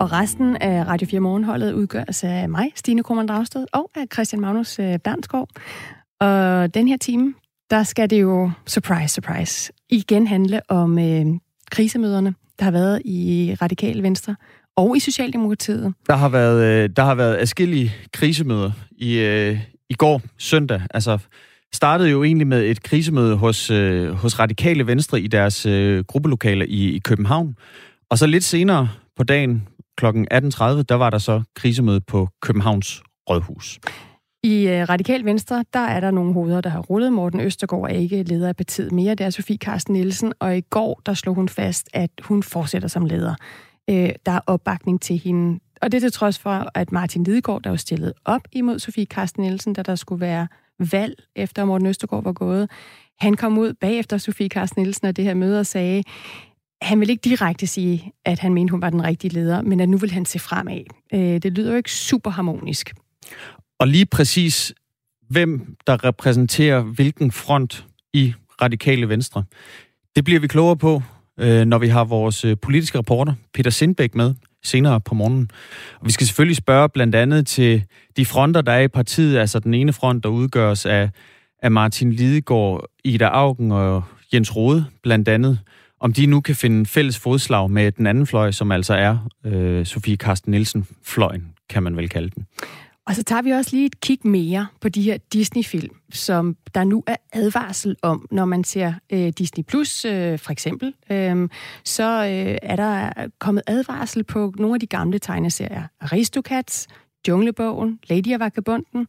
Og resten af Radio 4 Morgenholdet udgøres af mig, Stine Krohmann Dragsted, og af Christian Magnus øh, Bernskov. Og den her time, der skal det jo, surprise, surprise, igen handle om øh, krisemøderne, der har været i Radikal Venstre og i Socialdemokratiet. Der har været, øh, der har været afskillige krisemøder i, øh, i går søndag. Altså startede jo egentlig med et krisemøde hos, øh, hos Radikale Venstre i deres øh, gruppelokaler i, i København. Og så lidt senere på dagen kl. 18.30, der var der så krisemøde på Københavns Rådhus. I øh, Radikal Venstre, der er der nogle hoveder, der har rullet. Morten Østergaard er ikke leder af partiet mere. Det er Sofie Carsten Nielsen, og i går, der slog hun fast, at hun fortsætter som leder. Uh, der er opbakning til hende. Og det er til trods for, at Martin Lidegaard, der var stillet op imod Sofie Carsten Nielsen, da der skulle være valg, efter Morten Østergaard var gået. Han kom ud bagefter Sofie Carsten Nielsen og det her møde og sagde, han vil ikke direkte sige, at han mente, hun var den rigtige leder, men at nu vil han se fremad. Øh, det lyder jo ikke super harmonisk. Og lige præcis, hvem der repræsenterer hvilken front i Radikale Venstre, det bliver vi klogere på, øh, når vi har vores øh, politiske reporter, Peter Sindbæk, med senere på morgenen. Og vi skal selvfølgelig spørge blandt andet til de fronter, der er i partiet, altså den ene front, der udgøres af, af Martin Lidegaard, Ida Augen og Jens Rode, blandt andet, om de nu kan finde fælles fodslag med den anden fløj, som altså er øh, Sofie Karsten Nielsen-fløjen, kan man vel kalde den. Og så tager vi også lige et kig mere på de her Disney-film, som der nu er advarsel om, når man ser øh, Disney Plus øh, for eksempel. Øh, så øh, er der kommet advarsel på nogle af de gamle tegneserier. Aristocats, Junglebogen, Lady og Vagabunden.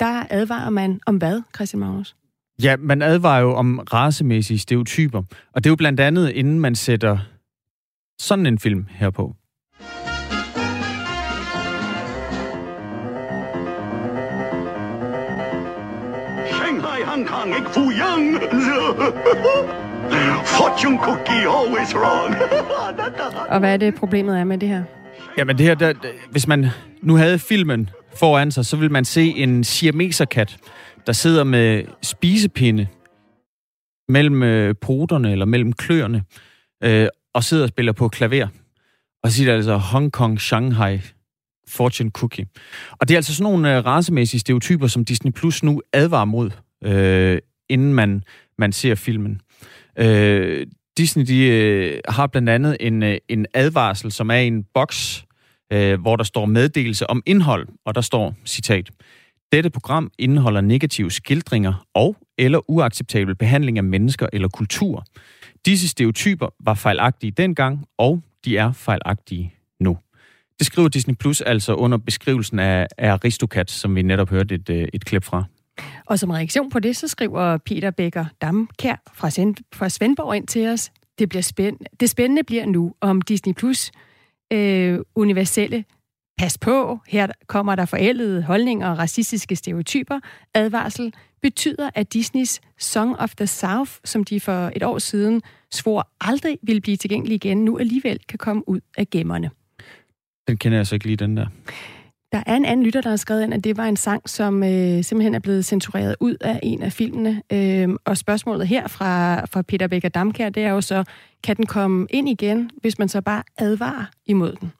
Der advarer man om hvad, Christian Magnus? Ja, man advarer jo om racemæssige stereotyper. Og det er jo blandt andet, inden man sætter sådan en film her på. Shanghai, Hong Kong, ikke Fuyang. Fortune cookie always wrong. Og hvad er det, problemet er med det her? Jamen det her, der, hvis man nu havde filmen foran sig, så vil man se en siameserkat, der sidder med spisepinde mellem øh, poterne eller mellem kløerne, øh, og sidder og spiller på klaver. Og så siger det altså Hong Kong, Shanghai, Fortune Cookie. Og det er altså sådan nogle øh, racemæssige stereotyper, som Disney Plus nu advarer mod, øh, inden man, man ser filmen. Øh, Disney de, øh, har blandt andet en, øh, en advarsel, som er en boks, øh, hvor der står meddelelse om indhold, og der står, citat, dette program indeholder negative skildringer og eller uacceptabel behandling af mennesker eller kultur. Disse stereotyper var fejlagtige dengang, og de er fejlagtige nu. Det skriver Disney Plus altså under beskrivelsen af, Aristocat, som vi netop hørte et, øh, et klip fra. Og som reaktion på det, så skriver Peter Becker Damkær fra, fra Svendborg ind til os. Det, bliver spænd- det spændende bliver nu, om Disney Plus øh, universelle pas på, her kommer der forældede holdninger og racistiske stereotyper, advarsel, betyder, at Disneys Song of the South, som de for et år siden svor aldrig ville blive tilgængelig igen, nu alligevel kan komme ud af gemmerne. Den kender jeg så ikke lige, den der. Der er en anden lytter, der har skrevet ind, at det var en sang, som øh, simpelthen er blevet censureret ud af en af filmene. Øh, og spørgsmålet her fra, fra Peter Becker Damkær, det er jo så, kan den komme ind igen, hvis man så bare advarer imod den?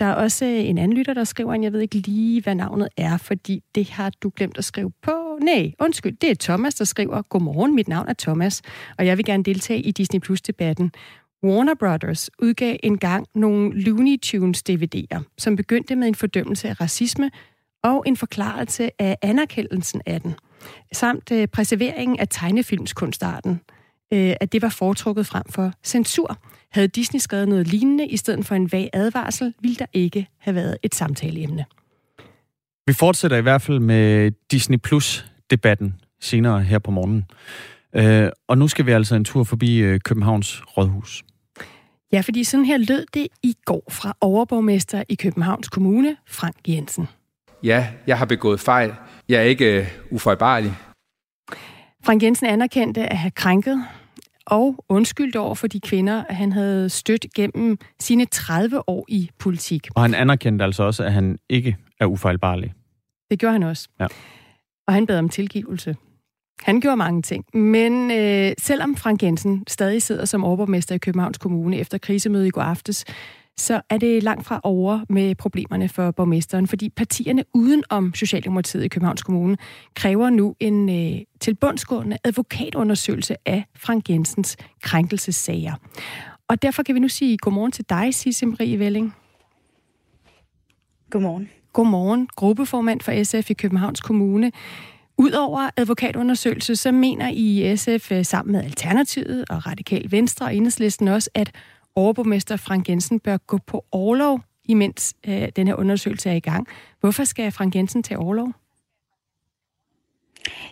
Der er også øh, en anden lytter, der skriver, at jeg ved ikke lige, hvad navnet er, fordi det har du glemt at skrive på. Nej, undskyld, det er Thomas, der skriver, Godmorgen, mit navn er Thomas, og jeg vil gerne deltage i Disney Plus-debatten. Warner Brothers udgav engang nogle Looney Tunes DVD'er, som begyndte med en fordømmelse af racisme og en forklarelse af anerkendelsen af den, samt øh, preserveringen af tegnefilmskunstarten, øh, at det var foretrukket frem for censur. Havde Disney skrevet noget lignende i stedet for en vag advarsel, ville der ikke have været et samtaleemne. Vi fortsætter i hvert fald med Disney Plus-debatten senere her på morgenen. Øh, og nu skal vi altså en tur forbi øh, Københavns Rådhus. Ja, fordi sådan her lød det i går fra overborgmester i Københavns Kommune, Frank Jensen. Ja, jeg har begået fejl. Jeg er ikke uh, ufejlbarlig. Frank Jensen anerkendte at have krænket og undskyldt over for de kvinder, han havde stødt gennem sine 30 år i politik. Og han anerkendte altså også, at han ikke er ufejlbarlig. Det gjorde han også. Ja. Og han bad om tilgivelse. Han gjorde mange ting, men øh, selvom Frank Jensen stadig sidder som overborgmester i Københavns Kommune efter krisemødet i går aftes, så er det langt fra over med problemerne for borgmesteren, fordi partierne uden om Socialdemokratiet i Københavns Kommune kræver nu en øh, tilbundsgående advokatundersøgelse af Frank Jensens krænkelsessager. Og derfor kan vi nu sige godmorgen til dig, Sisse Marie Velling. Godmorgen. Godmorgen, gruppeformand for SF i Københavns Kommune. Udover advokatundersøgelse, så mener I SF øh, sammen med Alternativet og Radikal Venstre og Enhedslisten også, at overborgmester Frank Jensen bør gå på overlov, imens øh, den her undersøgelse er i gang. Hvorfor skal Frank Jensen tage overlov?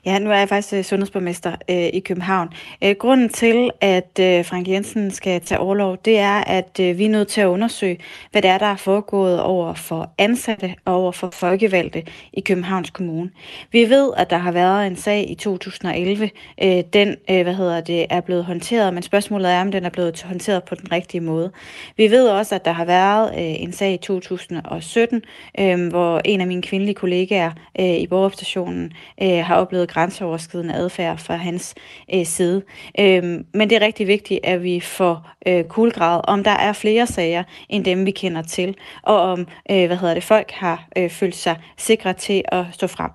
Ja, nu er jeg faktisk øh, sundhedsborgmester øh, i København. Øh, grunden til, at øh, Frank Jensen skal tage overlov, det er, at øh, vi er nødt til at undersøge, hvad det er, der er foregået over for ansatte og over for folkevalgte i Københavns Kommune. Vi ved, at der har været en sag i 2011. Øh, den, øh, hvad hedder det, er blevet håndteret, men spørgsmålet er, om den er blevet håndteret på den rigtige måde. Vi ved også, at der har været øh, en sag i 2017, øh, hvor en af mine kvindelige kollegaer øh, i borgerstationen øh, har oplevet grænseoverskridende adfærd fra hans øh, side. Øh, men det er rigtig vigtigt, at vi får øh, kuglegravet, om der er flere sager end dem, vi kender til, og om øh, hvad hedder det, folk har øh, følt sig sikre til at stå frem.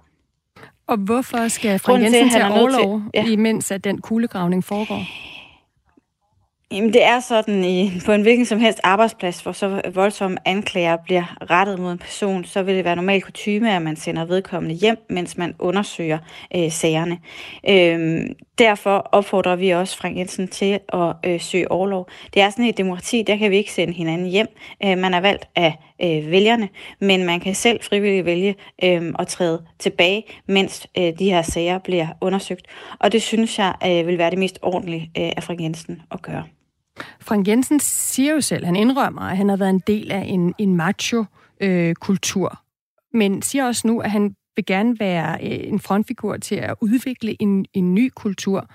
Og hvorfor skal Frank Jensen tage overlov, til, ja. imens at den kuglegravning foregår? Jamen det er sådan, i, på en hvilken som helst arbejdsplads, hvor så voldsomme anklager bliver rettet mod en person, så vil det være normal kutume, at man sender vedkommende hjem, mens man undersøger øh, sagerne. Øh, derfor opfordrer vi også Frank Jensen til at øh, søge overlov. Det er sådan et demokrati, der kan vi ikke sende hinanden hjem. Øh, man er valgt af øh, vælgerne, men man kan selv frivilligt vælge øh, at træde tilbage, mens øh, de her sager bliver undersøgt. Og det synes jeg øh, vil være det mest ordentlige øh, af Frank Jensen at gøre. Frank Jensen siger jo selv, han indrømmer, at han har været en del af en, en macho-kultur, øh, men siger også nu, at han vil gerne være øh, en frontfigur til at udvikle en, en ny kultur.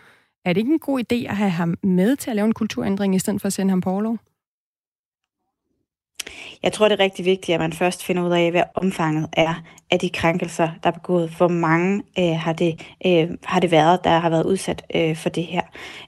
Er det ikke en god idé at have ham med til at lave en kulturændring, i stedet for at sende ham på overlov? Jeg tror, det er rigtig vigtigt, at man først finder ud af, hvad omfanget er af de krænkelser, der er begået. Hvor mange øh, har, det, øh, har det været, der har været udsat øh, for det her.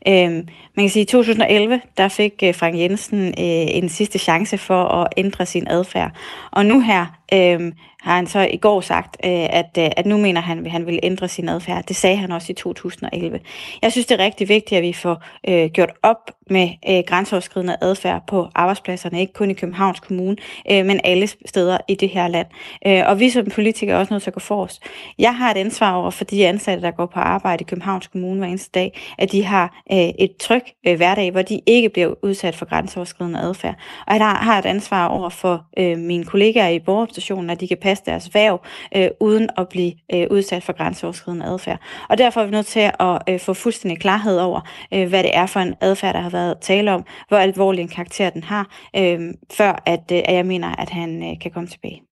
Øh, man kan sige, at i 2011, der fik øh, Frank Jensen øh, en sidste chance for at ændre sin adfærd. Og nu her øh, har han så i går sagt, øh, at, øh, at nu mener han, at han vil ændre sin adfærd. Det sagde han også i 2011. Jeg synes, det er rigtig vigtigt, at vi får øh, gjort op med øh, grænseoverskridende adfærd på arbejdspladserne, ikke kun i Københavns Kommune, øh, men alle steder i det her land. Øh, og vi som politikere er også nødt til at gå forrest. Jeg har et ansvar over for de ansatte, der går på arbejde i Københavns Kommune hver eneste dag, at de har øh, et tryg øh, hverdag, hvor de ikke bliver udsat for grænseoverskridende adfærd. Og jeg har et ansvar over for øh, mine kollegaer i borgerstationen, at de kan passe deres værv, øh, uden at blive øh, udsat for grænseoverskridende adfærd. Og derfor er vi nødt til at øh, få fuldstændig klarhed over, øh, hvad det er for en adfærd, der har været tale om, hvor alvorlig en karakter den har, øh, før at, øh, at jeg mener, at han øh, kan komme tilbage.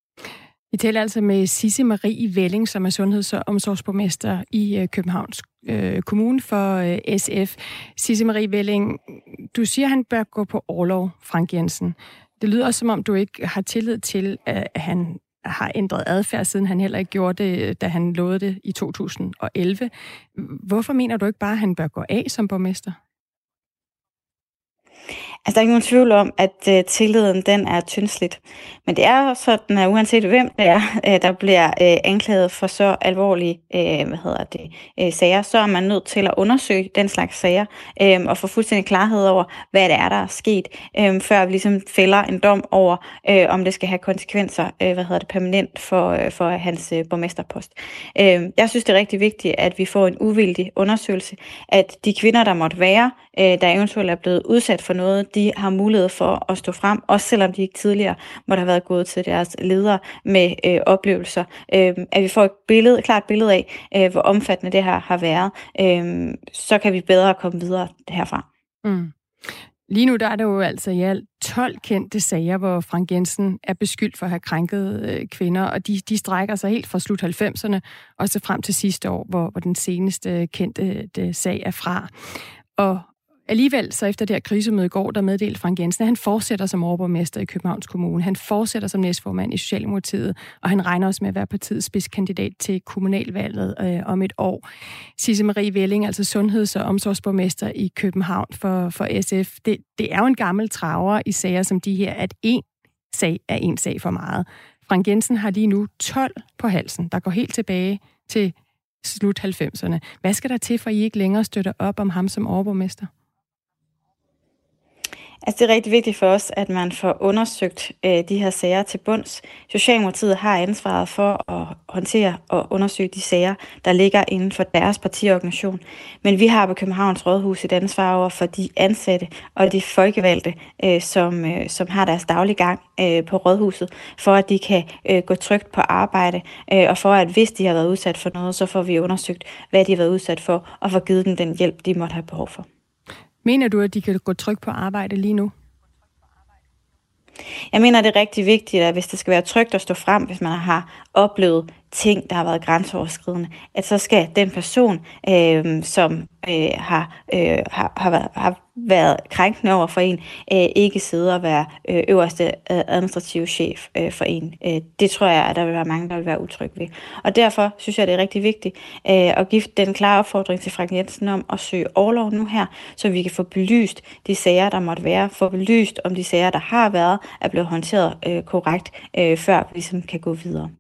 Vi taler altså med Sisse Marie Velling, som er sundheds- og omsorgsborgmester i øh, Københavns øh, Kommune for øh, SF. Sisse Marie Velling, du siger, at han bør gå på overlov, Frank Jensen. Det lyder også, som om du ikke har tillid til, øh, at han har ændret adfærd, siden han heller ikke gjorde det, øh, da han lovede det i 2011. Hvorfor mener du ikke bare, at han bør gå af som borgmester? Altså, der er ikke nogen tvivl om, at øh, tilliden den er tyndsligt. Men det er også sådan, at uanset hvem det er, øh, der bliver øh, anklaget for så alvorlige øh, hvad hedder det, øh, sager, så er man nødt til at undersøge den slags sager øh, og få fuldstændig klarhed over, hvad det er, der er sket, øh, før vi ligesom fælder en dom over, øh, om det skal have konsekvenser, øh, hvad hedder det, permanent for, øh, for hans øh, borgmesterpost. Øh, jeg synes, det er rigtig vigtigt, at vi får en uvildig undersøgelse, at de kvinder, der måtte være, øh, der eventuelt er blevet udsat for noget, de har mulighed for at stå frem, også selvom de ikke tidligere måtte have været gået til deres ledere med øh, oplevelser. Øh, at vi får et billede, et klart billede af, øh, hvor omfattende det her har været, øh, så kan vi bedre komme videre herfra. Mm. Lige nu der er der jo altså i alt 12 kendte sager, hvor Frank Jensen er beskyldt for at have krænket øh, kvinder, og de, de strækker sig helt fra slut 90'erne og så frem til sidste år, hvor, hvor den seneste kendte det, sag er fra. Og Alligevel, så efter det her krisemøde i går, der meddelte Frank Jensen, at han fortsætter som overborgmester i Københavns Kommune. Han fortsætter som næstformand i Socialdemokratiet, og han regner også med at være partiets spidskandidat til kommunalvalget øh, om et år. Sisse Marie Velling, altså sundheds- og omsorgsborgmester i København for, for SF. Det, det er jo en gammel traver i sager som de her, at en sag er en sag for meget. Frank Jensen har lige nu 12 på halsen, der går helt tilbage til slut 90'erne. Hvad skal der til, for I ikke længere støtter op om ham som overborgmester? Altså det er rigtig vigtigt for os, at man får undersøgt øh, de her sager til bunds. Socialdemokratiet har ansvaret for at håndtere og undersøge de sager, der ligger inden for deres partiorganisation. Men vi har på Københavns Rådhus et ansvar over for de ansatte og de folkevalgte, øh, som, øh, som har deres daglige gang øh, på Rådhuset, for at de kan øh, gå trygt på arbejde, øh, og for at hvis de har været udsat for noget, så får vi undersøgt, hvad de har været udsat for, og få givet dem den hjælp, de måtte have behov for. Mener du, at de kan gå trygt på arbejde lige nu? Jeg mener, det er rigtig vigtigt, at hvis det skal være trygt at stå frem, hvis man har oplevet ting, der har været grænseoverskridende, at så skal den person, øh, som øh, har, øh, har, har, været, har været krænkende over for en, øh, ikke sidde og være øh, øverste øh, administrative chef øh, for en. Øh, det tror jeg, at der vil være mange, der vil være utrygge ved. Og derfor synes jeg, det er rigtig vigtigt øh, at give den klare opfordring til Frank Jensen om at søge overlov nu her, så vi kan få belyst de sager, der måtte være, få belyst om de sager, der har været, er blevet håndteret øh, korrekt, øh, før vi ligesom kan gå videre.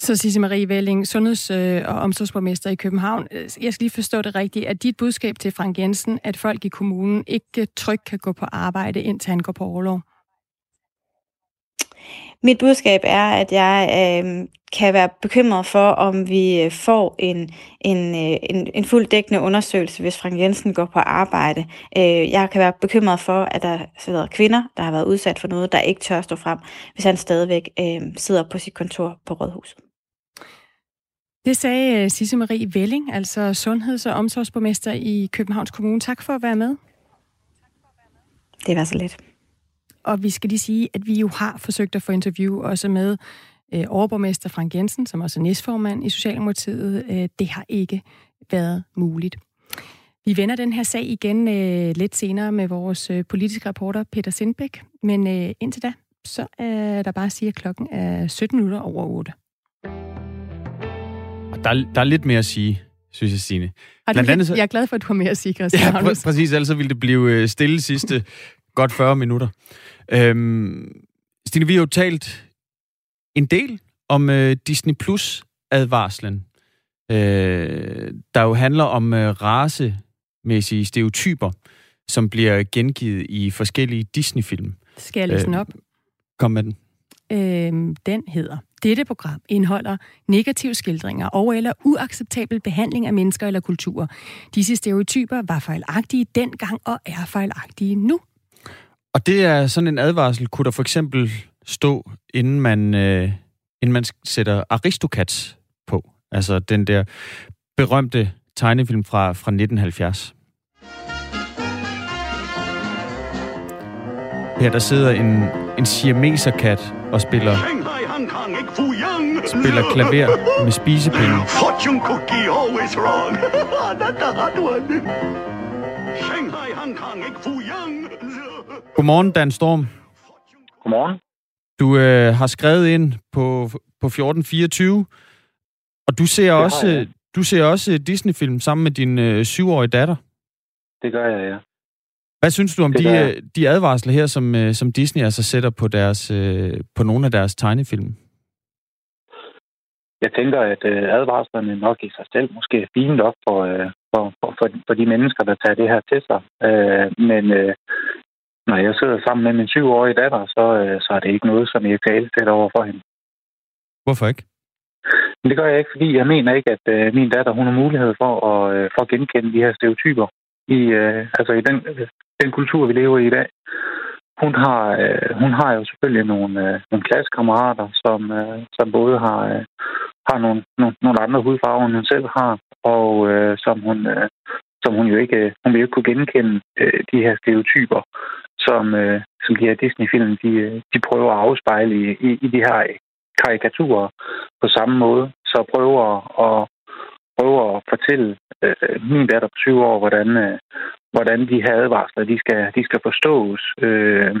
Så Sisse Marie Velling, sundheds- øh, og omsorgsborgmester i København. Jeg skal lige forstå det rigtigt. at dit budskab til Frank Jensen, at folk i kommunen ikke trygt kan gå på arbejde, indtil han går på overlov? Mit budskab er, at jeg øh, kan være bekymret for, om vi øh, får en, en, øh, en, en fuld dækkende undersøgelse, hvis Frank Jensen går på arbejde. Øh, jeg kan være bekymret for, at der sidder kvinder, der har været udsat for noget, der ikke tør stå frem, hvis han stadigvæk øh, sidder på sit kontor på Rådhuset. Det sagde øh, Sisse Marie Velling, altså sundheds- og omsorgsborgmester i Københavns Kommune. Tak for at være med. Det var så lidt. Og vi skal lige sige, at vi jo har forsøgt at få interview også med øh, overborgmester Frank Jensen, som også er næstformand i Socialdemokratiet. Øh, det har ikke været muligt. Vi vender den her sag igen øh, lidt senere med vores øh, politiske reporter Peter Sindbæk. Men øh, indtil da, så er der bare at sige, at klokken er 17 minutter over 8. Der, er, der er lidt mere at sige, synes jeg, Signe. Har du andet, så... Jeg er glad for, at du har mere at sige, Christian Ja, pr- præcis. Ellers ville det blive øh, stille sidste godt 40 minutter. Øhm, Stine, vi har jo talt en del om øh, Disney Plus-advarslen, øh, der jo handler om øh, racemæssige stereotyper, som bliver gengivet i forskellige Disney-film. Skal jeg læse øh, den op? Kom med den. Øh, den hedder dette program indeholder negative skildringer og eller uacceptabel behandling af mennesker eller kulturer. Disse stereotyper var fejlagtige dengang og er fejlagtige nu. Og det er sådan en advarsel, kunne der for eksempel stå, inden man, øh, inden man sætter Aristocats på. Altså den der berømte tegnefilm fra, fra 1970. Her der sidder en, en siameserkat og spiller spiller klaver med spisepinde. Fortune cookie always wrong. That's a hot one. Shanghai, Hong Kong, ikke Fuyang. Godmorgen, Dan Storm. Godmorgen. Du øh, har skrevet ind på, på 1424, og du ser det også du ser også Disney-film sammen med din øh, syvårige datter. Det gør jeg, ja. Hvad synes du om de, øh, de advarsler her, som, øh, som Disney altså sætter på, deres, øh, på nogle af deres tegnefilm? Jeg tænker, at øh, advarslerne nok i sig selv måske er fine nok for, øh, for, for, for, for de mennesker, der tager det her til sig. Øh, men øh, når jeg sidder sammen med min syvårige datter, så, øh, så er det ikke noget, som jeg kan sætte over for hende. Hvorfor ikke? Men det gør jeg ikke, fordi jeg mener ikke, at øh, min datter hun har mulighed for at, øh, for at genkende de her stereotyper i, øh, altså i den, den kultur, vi lever i i dag. Hun har, øh, hun har jo selvfølgelig nogle, øh, nogle klassekammerater, som, øh, som både har, øh, har nogle, nogle, nogle andre hudfarver, end hun selv har, og øh, som, hun, øh, som hun jo ikke, øh, hun vil jo ikke kunne genkende øh, de her stereotyper, som, øh, som de her Disney-film, de, øh, de prøver at afspejle i, i, i de her karikaturer på samme måde. Så prøver at, prøver at fortælle øh, min datter på 20 år, hvordan, øh, hvordan de her advarsler de skal, de skal forstås, øh,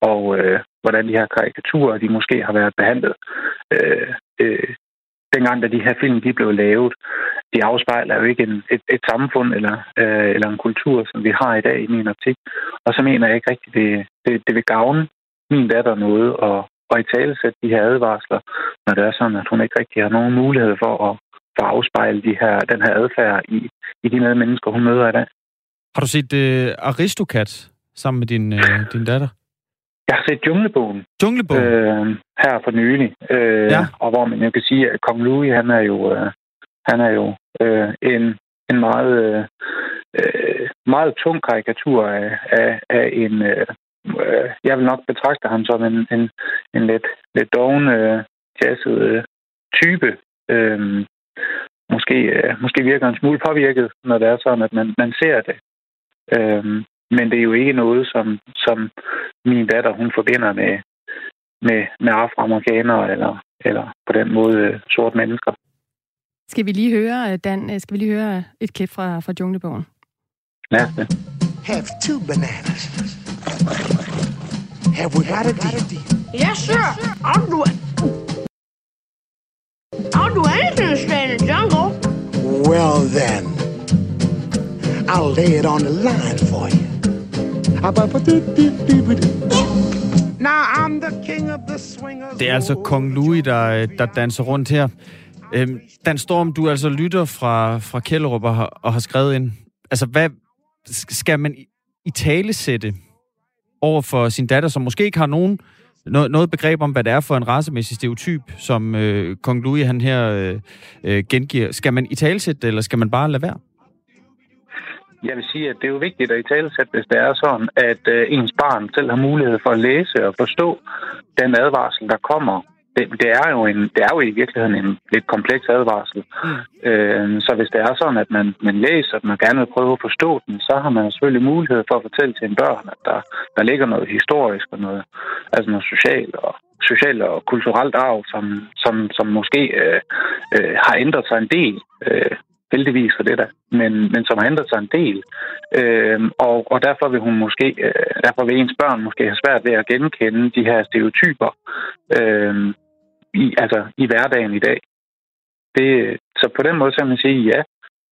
og øh, hvordan de her karikaturer de måske har været behandlet. Øh, øh, dengang, da de her film de blev lavet, de afspejler jo ikke en, et, et samfund eller, øh, eller en kultur, som vi har i dag i min optik. Og så mener jeg ikke rigtigt, det, det, det vil gavne min datter noget at, at i tale sætte de her advarsler, når det er sådan, at hun ikke rigtig har nogen mulighed for at, for at afspejle de her, den her adfærd i, i de mennesker, hun møder i dag. Har du set øh, Aristocat sammen med din, øh, din datter? Jeg har set Junglebogen. Junglebogen? Øh, her for nylig. Øh, ja. Og hvor man jo kan sige, at Kong Louis, han er jo, øh, han er jo øh, en, en meget, øh, øh meget tung karikatur af, af, af en... Øh, jeg vil nok betragte ham som en, en, en lidt, lidt doven, øh, jazzet øh, type. Øh, måske, øh, måske virker en smule påvirket, når det er sådan, at man, man ser det. Øh, men det er jo ikke noget, som, som min datter hun forbinder med, med, med afroamerikanere eller, eller på den måde øh, sorte mennesker. Skal vi lige høre, Dan, øh, skal vi lige høre et klip fra, fra Junglebogen? Lad os det. Have two bananas. Have we got a deal? Yes, sir. I'll do it. I'll do anything to stay in the jungle. Well, then, I'll lay it on the line for you. Now I'm the king of the swingers. Det er altså Kong Louis, der, der danser rundt her. Øhm, Dan Storm, du altså lytter fra, fra Kjellerup og har, og har skrevet ind. Altså, hvad skal man i, i tale sætte over for sin datter, som måske ikke har nogen noget, noget begreb om, hvad det er for en racemæssig stereotyp, som øh, Kong Louis han her øh, øh, gengiver. Skal man i talesætte det, eller skal man bare lade være? Jeg vil sige, at det er jo vigtigt at i talesætte, hvis det er sådan, at øh, ens barn selv har mulighed for at læse og forstå den advarsel, der kommer det, det, er jo en, det er jo i virkeligheden en lidt kompleks advarsel. Mm. Øh, så hvis det er sådan, at man, man læser den og gerne vil prøve at forstå den, så har man selvfølgelig mulighed for at fortælle til en børn, at der, der ligger noget historisk og noget, altså noget socialt og, social og kulturelt arv, som, som, som måske øh, øh, har ændret sig en del. Øh, heldigvis for det der, men, men som har ændret sig en del. Øh, og, og derfor vil hun måske, øh, derfor vil ens børn måske have svært ved at genkende de her stereotyper øh, i, altså, i hverdagen i dag. Det, så på den måde så kan man sige, ja,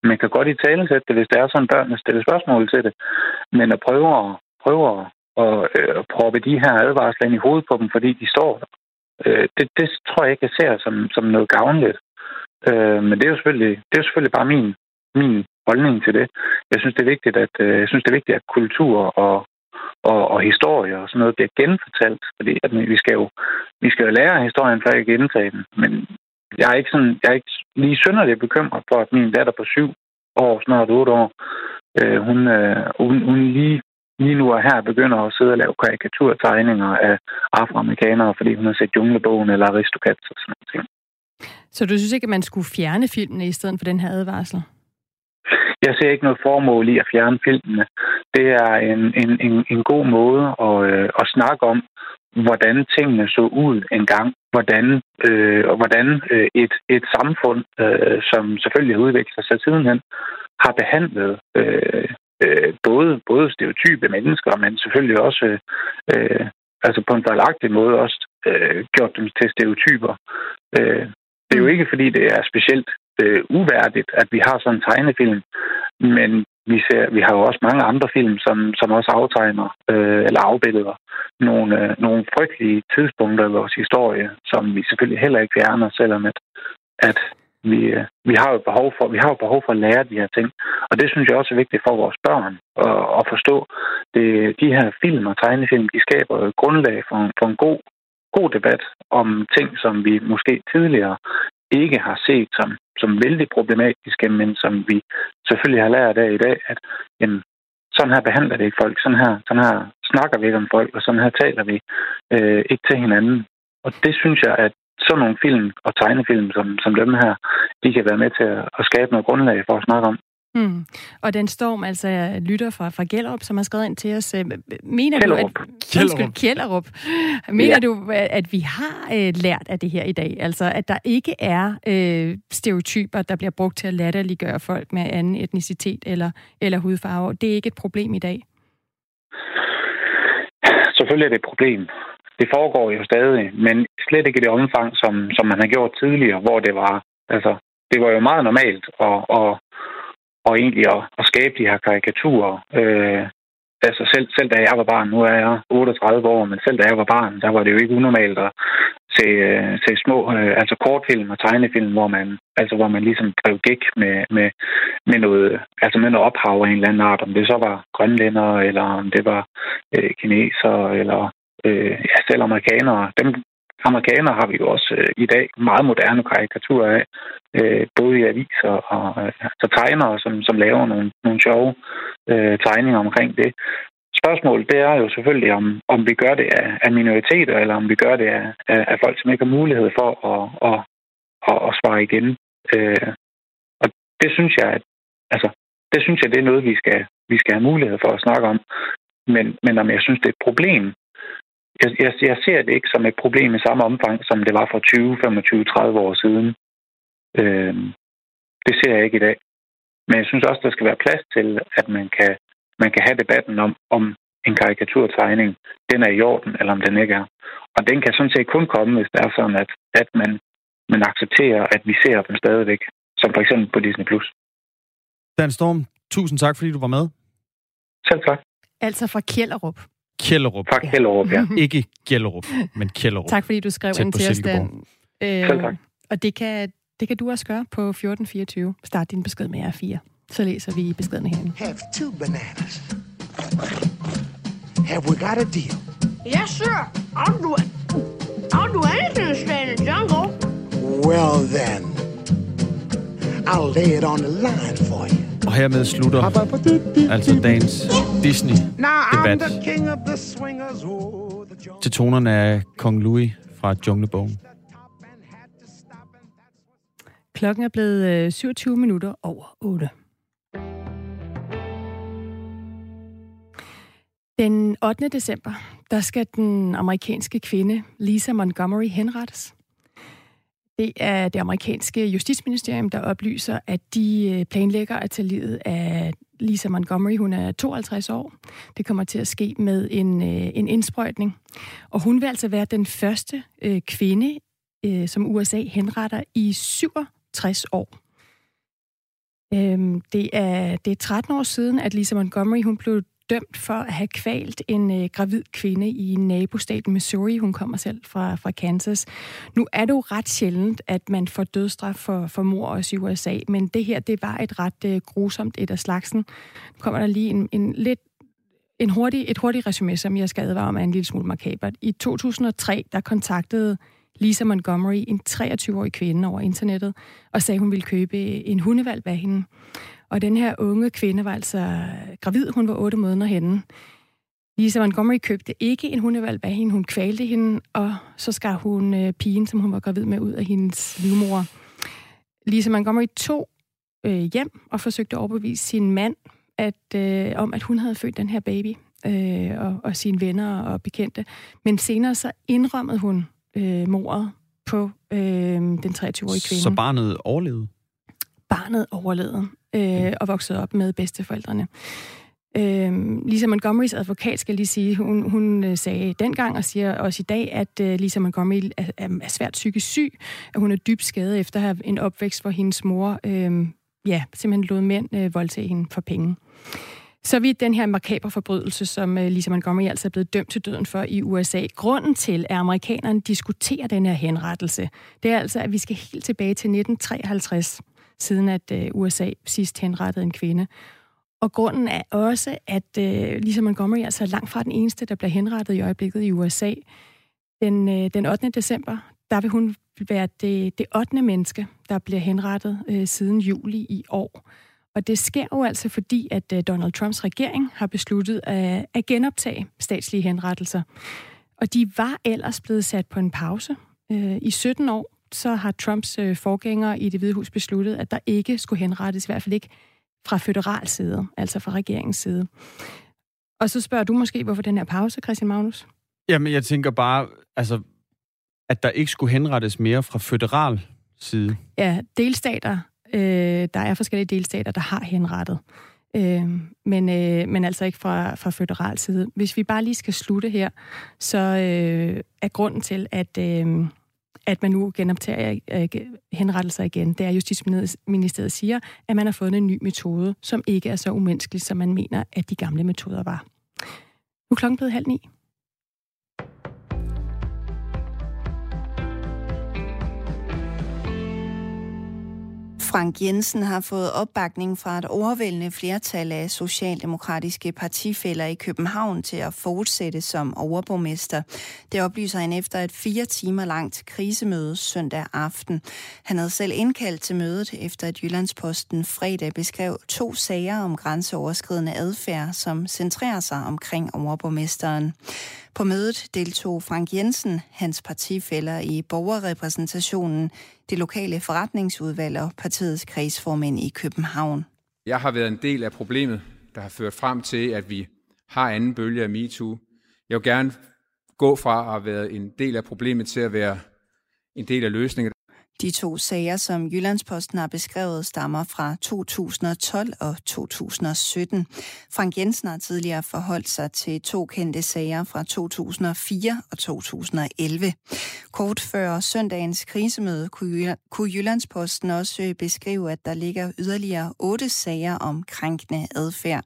man kan godt i tale sætte det, hvis det er sådan, børnene stiller spørgsmål til det. Men at prøve at, prøve at, at, øh, at proppe de her advarsler ind i hovedet på dem, fordi de står der, øh, det, det tror jeg ikke, jeg ser som, som noget gavnligt. Øh, men det er jo selvfølgelig, det er jo selvfølgelig bare min, min holdning til det. Jeg synes, det er vigtigt, at, øh, jeg synes, det er vigtigt, at kultur og, og, og historie og sådan noget bliver genfortalt, fordi at vi skal jo, vi skal jo lære historien, for at gentage den. Men jeg er ikke, sådan, jeg er ikke lige synderligt bekymret for, at min datter på syv år, snart otte år, øh, hun, øh, hun, hun lige, lige nu og her begynder at sidde og lave karikaturtegninger af afroamerikanere, fordi hun har set Junglebogen eller aristokats og sådan noget. Så du synes ikke, at man skulle fjerne filmene i stedet for den her advarsel? Jeg ser ikke noget formål i at fjerne filmene. Det er en, en, en, en god måde at, øh, at snakke om, hvordan tingene så ud engang. Hvordan, øh, og hvordan øh, et, et samfund, øh, som selvfølgelig har udviklet sig sidenhen, har behandlet øh, øh, både, både stereotype mennesker, men selvfølgelig også øh, øh altså på en fejlagtig måde også øh, gjort dem til stereotyper. Øh, det er jo ikke, fordi det er specielt øh, uværdigt, at vi har sådan en tegnefilm, men vi, ser, vi har jo også mange andre film, som, som også aftegner øh, eller afbilleder nogle, øh, nogle frygtelige tidspunkter i vores historie, som vi selvfølgelig heller ikke fjerner, selvom at, at vi, øh, vi, har jo behov for, vi har jo behov for at lære de her ting. Og det synes jeg også er vigtigt for vores børn at, at forstå. Det, de her film og tegnefilm, de skaber et grundlag for, for en god god debat om ting, som vi måske tidligere ikke har set som, som vældig problematiske, men som vi selvfølgelig har lært af i dag, at jamen, sådan her behandler det ikke folk, sådan her, sådan her snakker vi ikke om folk, og sådan her taler vi øh, ikke til hinanden. Og det synes jeg, at sådan nogle film og tegnefilm som, som dem her, de kan være med til at, at skabe noget grundlag for at snakke om. Hmm. Og den storm, altså lytter fra, fra Gellerup, som har skrevet ind til os. øh, Mener Kjellerup. du, at... Undskyld, Kjellerup. Mener ja. du, at vi har øh, lært af det her i dag? Altså, at der ikke er øh, stereotyper, der bliver brugt til at latterliggøre folk med anden etnicitet eller, eller hudfarve. Det er ikke et problem i dag. Selvfølgelig er det et problem. Det foregår jo stadig, men slet ikke i det omfang, som, som man har gjort tidligere, hvor det var, altså, det var jo meget normalt at, at, og egentlig at, at skabe de her karikaturer. Øh, altså selv, selv da jeg var barn, nu er jeg 38 år, men selv da jeg var barn, der var det jo ikke unormalt at se, øh, se små, øh, altså kortfilm og tegnefilm, hvor man, altså hvor man ligesom drev gæk med, med, med noget, altså med noget ophav af en eller anden art, om det så var grønlænder, eller om det var øh, kineser, eller øh, ja, selv amerikanere. Dem, amerikanere har vi jo også øh, i dag meget moderne karikaturer af, øh, både i aviser og øh, altså tegnere, som, som laver nogle, nogle sjove øh, tegninger omkring det. Spørgsmålet det er jo selvfølgelig, om, om vi gør det af, af minoriteter, eller om vi gør det af, af, af folk, som ikke har mulighed for at, at, at, at svare igen. Øh, og det synes jeg, at, altså, det synes jeg, det er noget, vi skal, vi skal have mulighed for at snakke om. Men, men om jeg synes, det er et problem, jeg, jeg, jeg ser det ikke som et problem i samme omfang, som det var for 20, 25, 30 år siden. Øh, det ser jeg ikke i dag. Men jeg synes også, der skal være plads til, at man kan, man kan have debatten om, om en karikaturtegning, den er i orden, eller om den ikke er. Og den kan sådan set kun komme, hvis det er sådan, at, at man, man accepterer, at vi ser dem stadigvæk, som for eksempel på Disney+. Plus. Dan Storm, tusind tak, fordi du var med. Selv tak. Altså fra Kjellerup. Kjellerup. Tak, Kjellerup, ja. Ikke Kjellerup, men Kjellerup. Tak fordi du skrev ind på til os. Dan. Selv tak. Og det kan, det kan du også gøre på 1424. Start din besked med R4. Så læser vi beskedene herinde. Have two bananas. Have we got a deal? Yes, sir. I'll do it. I'll do anything to stay in the jungle. Well then, I'll lay it on the line for you. Og hermed slutter altså dagens Disney-debat. Oh, til tonerne af Kong Louis fra Junglebogen. Klokken er blevet øh, 27 minutter over 8. Den 8. december, der skal den amerikanske kvinde Lisa Montgomery henrettes. Det er det amerikanske justitsministerium, der oplyser, at de øh, planlægger at tage livet af Lisa Montgomery. Hun er 52 år. Det kommer til at ske med en, øh, en indsprøjtning. Og hun vil altså være den første øh, kvinde, øh, som USA henretter i 67 år. Øhm, det, er, det er 13 år siden, at Lisa Montgomery hun blev dømt for at have kvalt en øh, gravid kvinde i nabostaten Missouri. Hun kommer selv fra, fra Kansas. Nu er det jo ret sjældent, at man får dødsstraf for, for mor også i USA, men det her, det var et ret øh, grusomt et af slagsen. Nu kommer der lige en, en lidt en hurtig, et hurtigt resume, som jeg skal advare om, er en lille smule markabert. I 2003, der kontaktede Lisa Montgomery en 23-årig kvinde over internettet, og sagde, hun ville købe en hundevalg af hende. Og den her unge kvinde var altså gravid, hun var 8 måneder henne. Lisa Montgomery købte ikke en hundevalg af hende, hun kvalte hende, og så skar hun øh, pigen, som hun var gravid med, ud af hendes livmor. Lisa Montgomery tog øh, hjem og forsøgte at overbevise sin mand at, øh, om, at hun havde født den her baby, øh, og, og sine venner og bekendte. Men senere så indrømmede hun øh, mordet på øh, den 23-årige kvinde. Så barnet overlevede? Barnet overlevede øh, og voksede op med bedsteforældrene. Øh, Lisa Montgomerys advokat skal lige sige, hun, hun øh, sagde dengang og siger også i dag, at øh, Lisa Montgomery er, er, er svært psykisk syg, at hun er dybt skadet efter at have en opvækst, hvor hendes mor øh, ja, simpelthen lod mænd øh, voldtage hende for penge. Så vidt den her makabre forbrydelse, som øh, Lisa Montgomery altså er blevet dømt til døden for i USA. Grunden til, at amerikanerne diskuterer den her henrettelse, det er altså, at vi skal helt tilbage til 1953, siden at øh, USA sidst henrettede en kvinde. Og grunden er også, at øh, Lisa Montgomery altså er langt fra den eneste, der bliver henrettet i øjeblikket i USA. Den, øh, den 8. december, der vil hun være det, det 8. menneske, der bliver henrettet øh, siden juli i år. Og det sker jo altså fordi, at øh, Donald Trumps regering har besluttet at, at genoptage statslige henrettelser. Og de var ellers blevet sat på en pause. Øh, I 17 år, så har Trumps øh, forgængere i det hvide hus besluttet, at der ikke skulle henrettes, i hvert fald ikke fra federal side, altså fra regeringens side. Og så spørger du måske, hvorfor den her pause, Christian Magnus? Jamen, jeg tænker bare, altså, at der ikke skulle henrettes mere fra federal side. Ja, delstater. Øh, der er forskellige delstater, der har henrettet. Øh, men, øh, men altså ikke fra, fra federal side. Hvis vi bare lige skal slutte her, så øh, er grunden til, at, øh, at man nu genoptager øh, henrettelser igen, det er, at Justitsministeriet siger, at man har fundet en ny metode, som ikke er så umenneskelig, som man mener, at de gamle metoder var. Nu er klokken blevet halv ni. Frank Jensen har fået opbakning fra et overvældende flertal af socialdemokratiske partifælder i København til at fortsætte som overborgmester. Det oplyser han efter et fire timer langt krisemøde søndag aften. Han havde selv indkaldt til mødet efter at Jyllandsposten fredag beskrev to sager om grænseoverskridende adfærd, som centrerer sig omkring overborgmesteren. På mødet deltog Frank Jensen, hans partifælder i borgerrepræsentationen, det lokale forretningsudvalg og partiets kredsformænd i København. Jeg har været en del af problemet, der har ført frem til, at vi har anden bølge af MeToo. Jeg vil gerne gå fra at have været en del af problemet til at være en del af løsningen. De to sager, som Jyllandsposten har beskrevet, stammer fra 2012 og 2017. Frank Jensen har tidligere forholdt sig til to kendte sager fra 2004 og 2011. Kort før søndagens krisemøde kunne Jyllandsposten også beskrive, at der ligger yderligere otte sager om krænkende adfærd.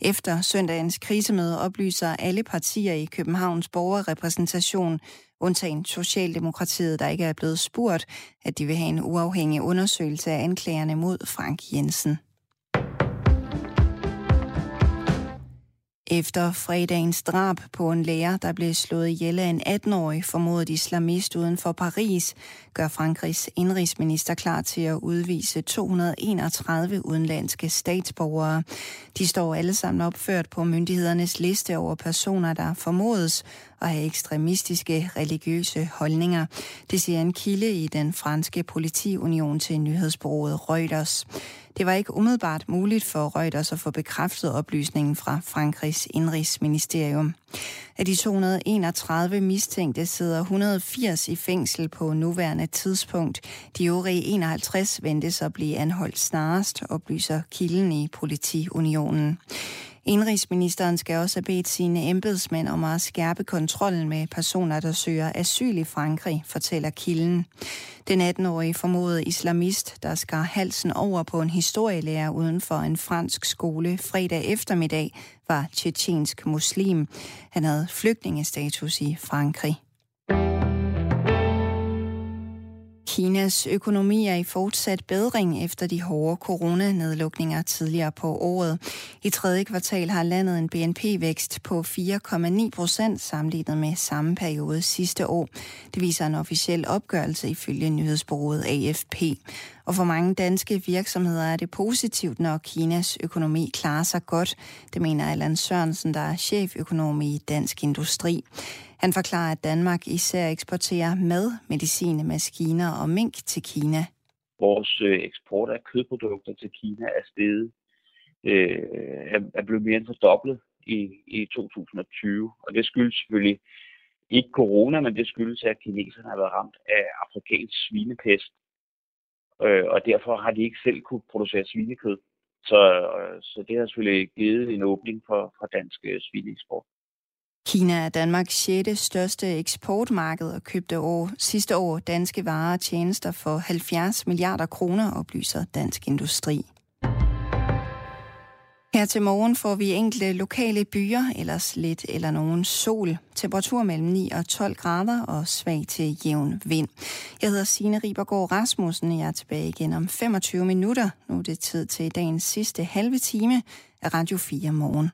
Efter søndagens krisemøde oplyser alle partier i Københavns borgerrepræsentation, undtagen Socialdemokratiet, der ikke er blevet spurgt, at de vil have en uafhængig undersøgelse af anklagerne mod Frank Jensen. Efter fredagens drab på en lærer, der blev slået ihjel af en 18-årig formodet islamist uden for Paris, gør Frankrigs indrigsminister klar til at udvise 231 udenlandske statsborgere. De står alle sammen opført på myndighedernes liste over personer, der formodes og have ekstremistiske religiøse holdninger. Det siger en kilde i den franske politiunion til nyhedsbureauet Reuters. Det var ikke umiddelbart muligt for Reuters at få bekræftet oplysningen fra Frankrigs indrigsministerium. Af de 231 mistænkte sidder 180 i fængsel på nuværende tidspunkt. De øvrige 51 ventes at blive anholdt snarest, oplyser kilden i politiunionen. Indrigsministeren skal også have bedt sine embedsmænd om at skærpe kontrollen med personer, der søger asyl i Frankrig, fortæller kilden. Den 18-årige formodede islamist, der skar halsen over på en historielærer uden for en fransk skole fredag eftermiddag, var tjetjensk muslim. Han havde flygtningestatus i Frankrig. Kinas økonomi er i fortsat bedring efter de hårde coronanedlukninger tidligere på året. I tredje kvartal har landet en BNP-vækst på 4,9 procent sammenlignet med samme periode sidste år. Det viser en officiel opgørelse ifølge nyhedsbureauet AFP. Og for mange danske virksomheder er det positivt, når Kinas økonomi klarer sig godt. Det mener Allan Sørensen, der er cheføkonom i Dansk Industri. Han forklarer, at Danmark især eksporterer mad, medicin, maskiner og mink til Kina. Vores øh, eksport af kødprodukter til Kina er steget, øh, er blevet mere end fordoblet i, i 2020. Og det skyldes selvfølgelig ikke corona, men det skyldes, at kineserne har været ramt af afrikansk svinepest. Øh, og derfor har de ikke selv kunne producere svinekød. Så, øh, så det har selvfølgelig givet en åbning for, for dansk øh, svineeksport. Kina er Danmarks 6. største eksportmarked og købte år, sidste år danske varer og tjenester for 70 milliarder kroner, oplyser Dansk Industri. Her til morgen får vi enkelte lokale byer, ellers lidt eller nogen sol. Temperatur mellem 9 og 12 grader og svag til jævn vind. Jeg hedder Signe Ribergaard Rasmussen. Jeg er tilbage igen om 25 minutter. Nu er det tid til dagens sidste halve time af Radio 4 morgen.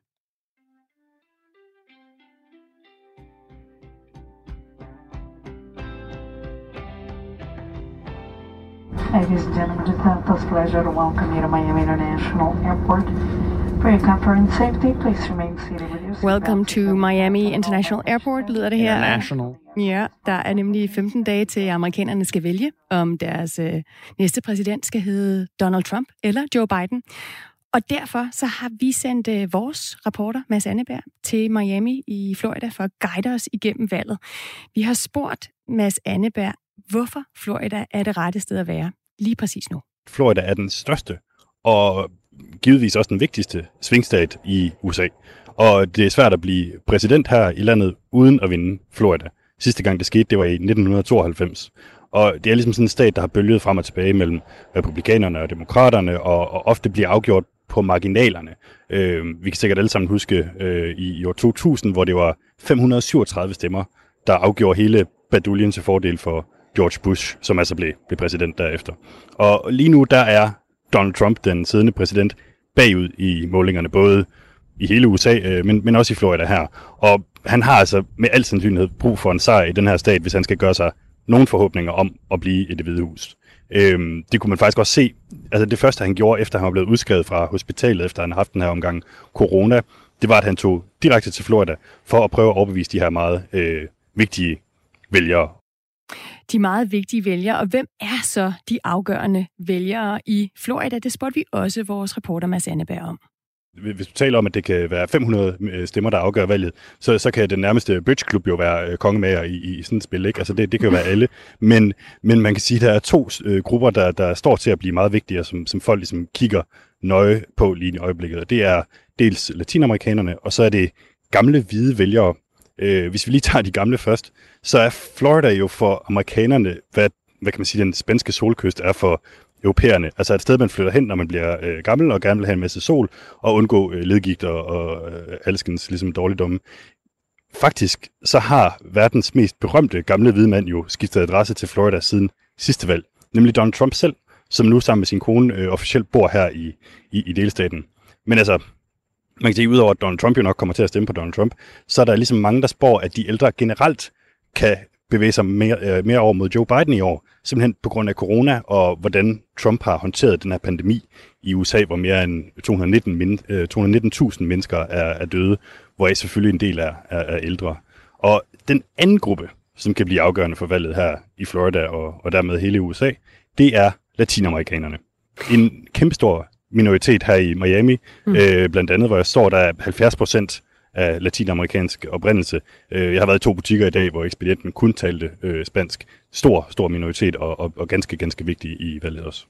Ladies and gentlemen, it's a pleasure to welcome you to Miami International Airport. For your comfort and safety, please remain seated with your Welcome to Miami International Airport, lyder det her. International. Ja, der er nemlig 15 dage til, amerikanerne skal vælge, om deres øh, næste præsident skal hedde Donald Trump eller Joe Biden. Og derfor så har vi sendt øh, vores reporter, Mads Anneberg, til Miami i Florida for at guide os igennem valget. Vi har spurgt Mads Anneberg, hvorfor Florida er det rette sted at være lige præcis nu. Florida er den største og givetvis også den vigtigste svingstat i USA. Og det er svært at blive præsident her i landet uden at vinde Florida. Sidste gang det skete, det var i 1992. Og det er ligesom sådan en stat, der har bølget frem og tilbage mellem republikanerne og demokraterne, og, og ofte bliver afgjort på marginalerne. Øh, vi kan sikkert alle sammen huske øh, i, i år 2000, hvor det var 537 stemmer, der afgjorde hele baduljen til fordel for George Bush, som altså blev, blev præsident derefter. Og lige nu, der er Donald Trump, den siddende præsident, bagud i målingerne, både i hele USA, øh, men, men også i Florida her. Og han har altså med al sandsynlighed brug for en sejr i den her stat, hvis han skal gøre sig nogle forhåbninger om at blive i det hvide hus. Øhm, det kunne man faktisk også se. Altså det første, han gjorde, efter han var blevet udskrevet fra hospitalet, efter han havde haft den her omgang corona, det var, at han tog direkte til Florida for at prøve at overbevise de her meget øh, vigtige vælgere. De meget vigtige vælgere, og hvem er så de afgørende vælgere i Florida? Det spurgte vi også vores reporter Mads Anneberg om hvis du taler om, at det kan være 500 øh, stemmer, der afgør valget, så, så kan den nærmeste bridge Club jo være øh, kongemager i, i sådan et spil. Ikke? Altså det, det kan jo være alle. Men, men man kan sige, at der er to øh, grupper, der, der står til at blive meget vigtige, som, som folk ligesom kigger nøje på lige i øjeblikket. Og det er dels latinamerikanerne, og så er det gamle hvide vælgere. Øh, hvis vi lige tager de gamle først, så er Florida jo for amerikanerne, hvad, hvad kan man sige, den spanske solkyst er for europæerne. Altså et sted, man flytter hen, når man bliver øh, gammel og gerne vil have en masse sol, og undgå øh, ledgigt og, og øh, alskens ligesom, dårligdomme. Faktisk så har verdens mest berømte gamle hvide mand jo skiftet adresse til Florida siden sidste valg, nemlig Donald Trump selv, som nu sammen med sin kone øh, officielt bor her i, i, i delstaten. Men altså, man kan sige, udover at Donald Trump jo nok kommer til at stemme på Donald Trump, så er der ligesom mange, der spår, at de ældre generelt kan bevæge sig mere, øh, mere over mod Joe Biden i år, simpelthen på grund af corona og hvordan Trump har håndteret den her pandemi i USA, hvor mere end 219 men, øh, 219.000 mennesker er, er døde, hvoraf selvfølgelig en del er, er, er ældre. Og den anden gruppe, som kan blive afgørende for valget her i Florida og, og dermed hele USA, det er latinamerikanerne. En kæmpestor minoritet her i Miami, mm. øh, blandt andet, hvor jeg står, der er 70 procent af latinamerikansk oprindelse. Øh, jeg har været i to butikker i dag, hvor ekspedienten kun talte øh, spansk. Stor, stor minoritet og, og, og ganske, ganske vigtig i valget også.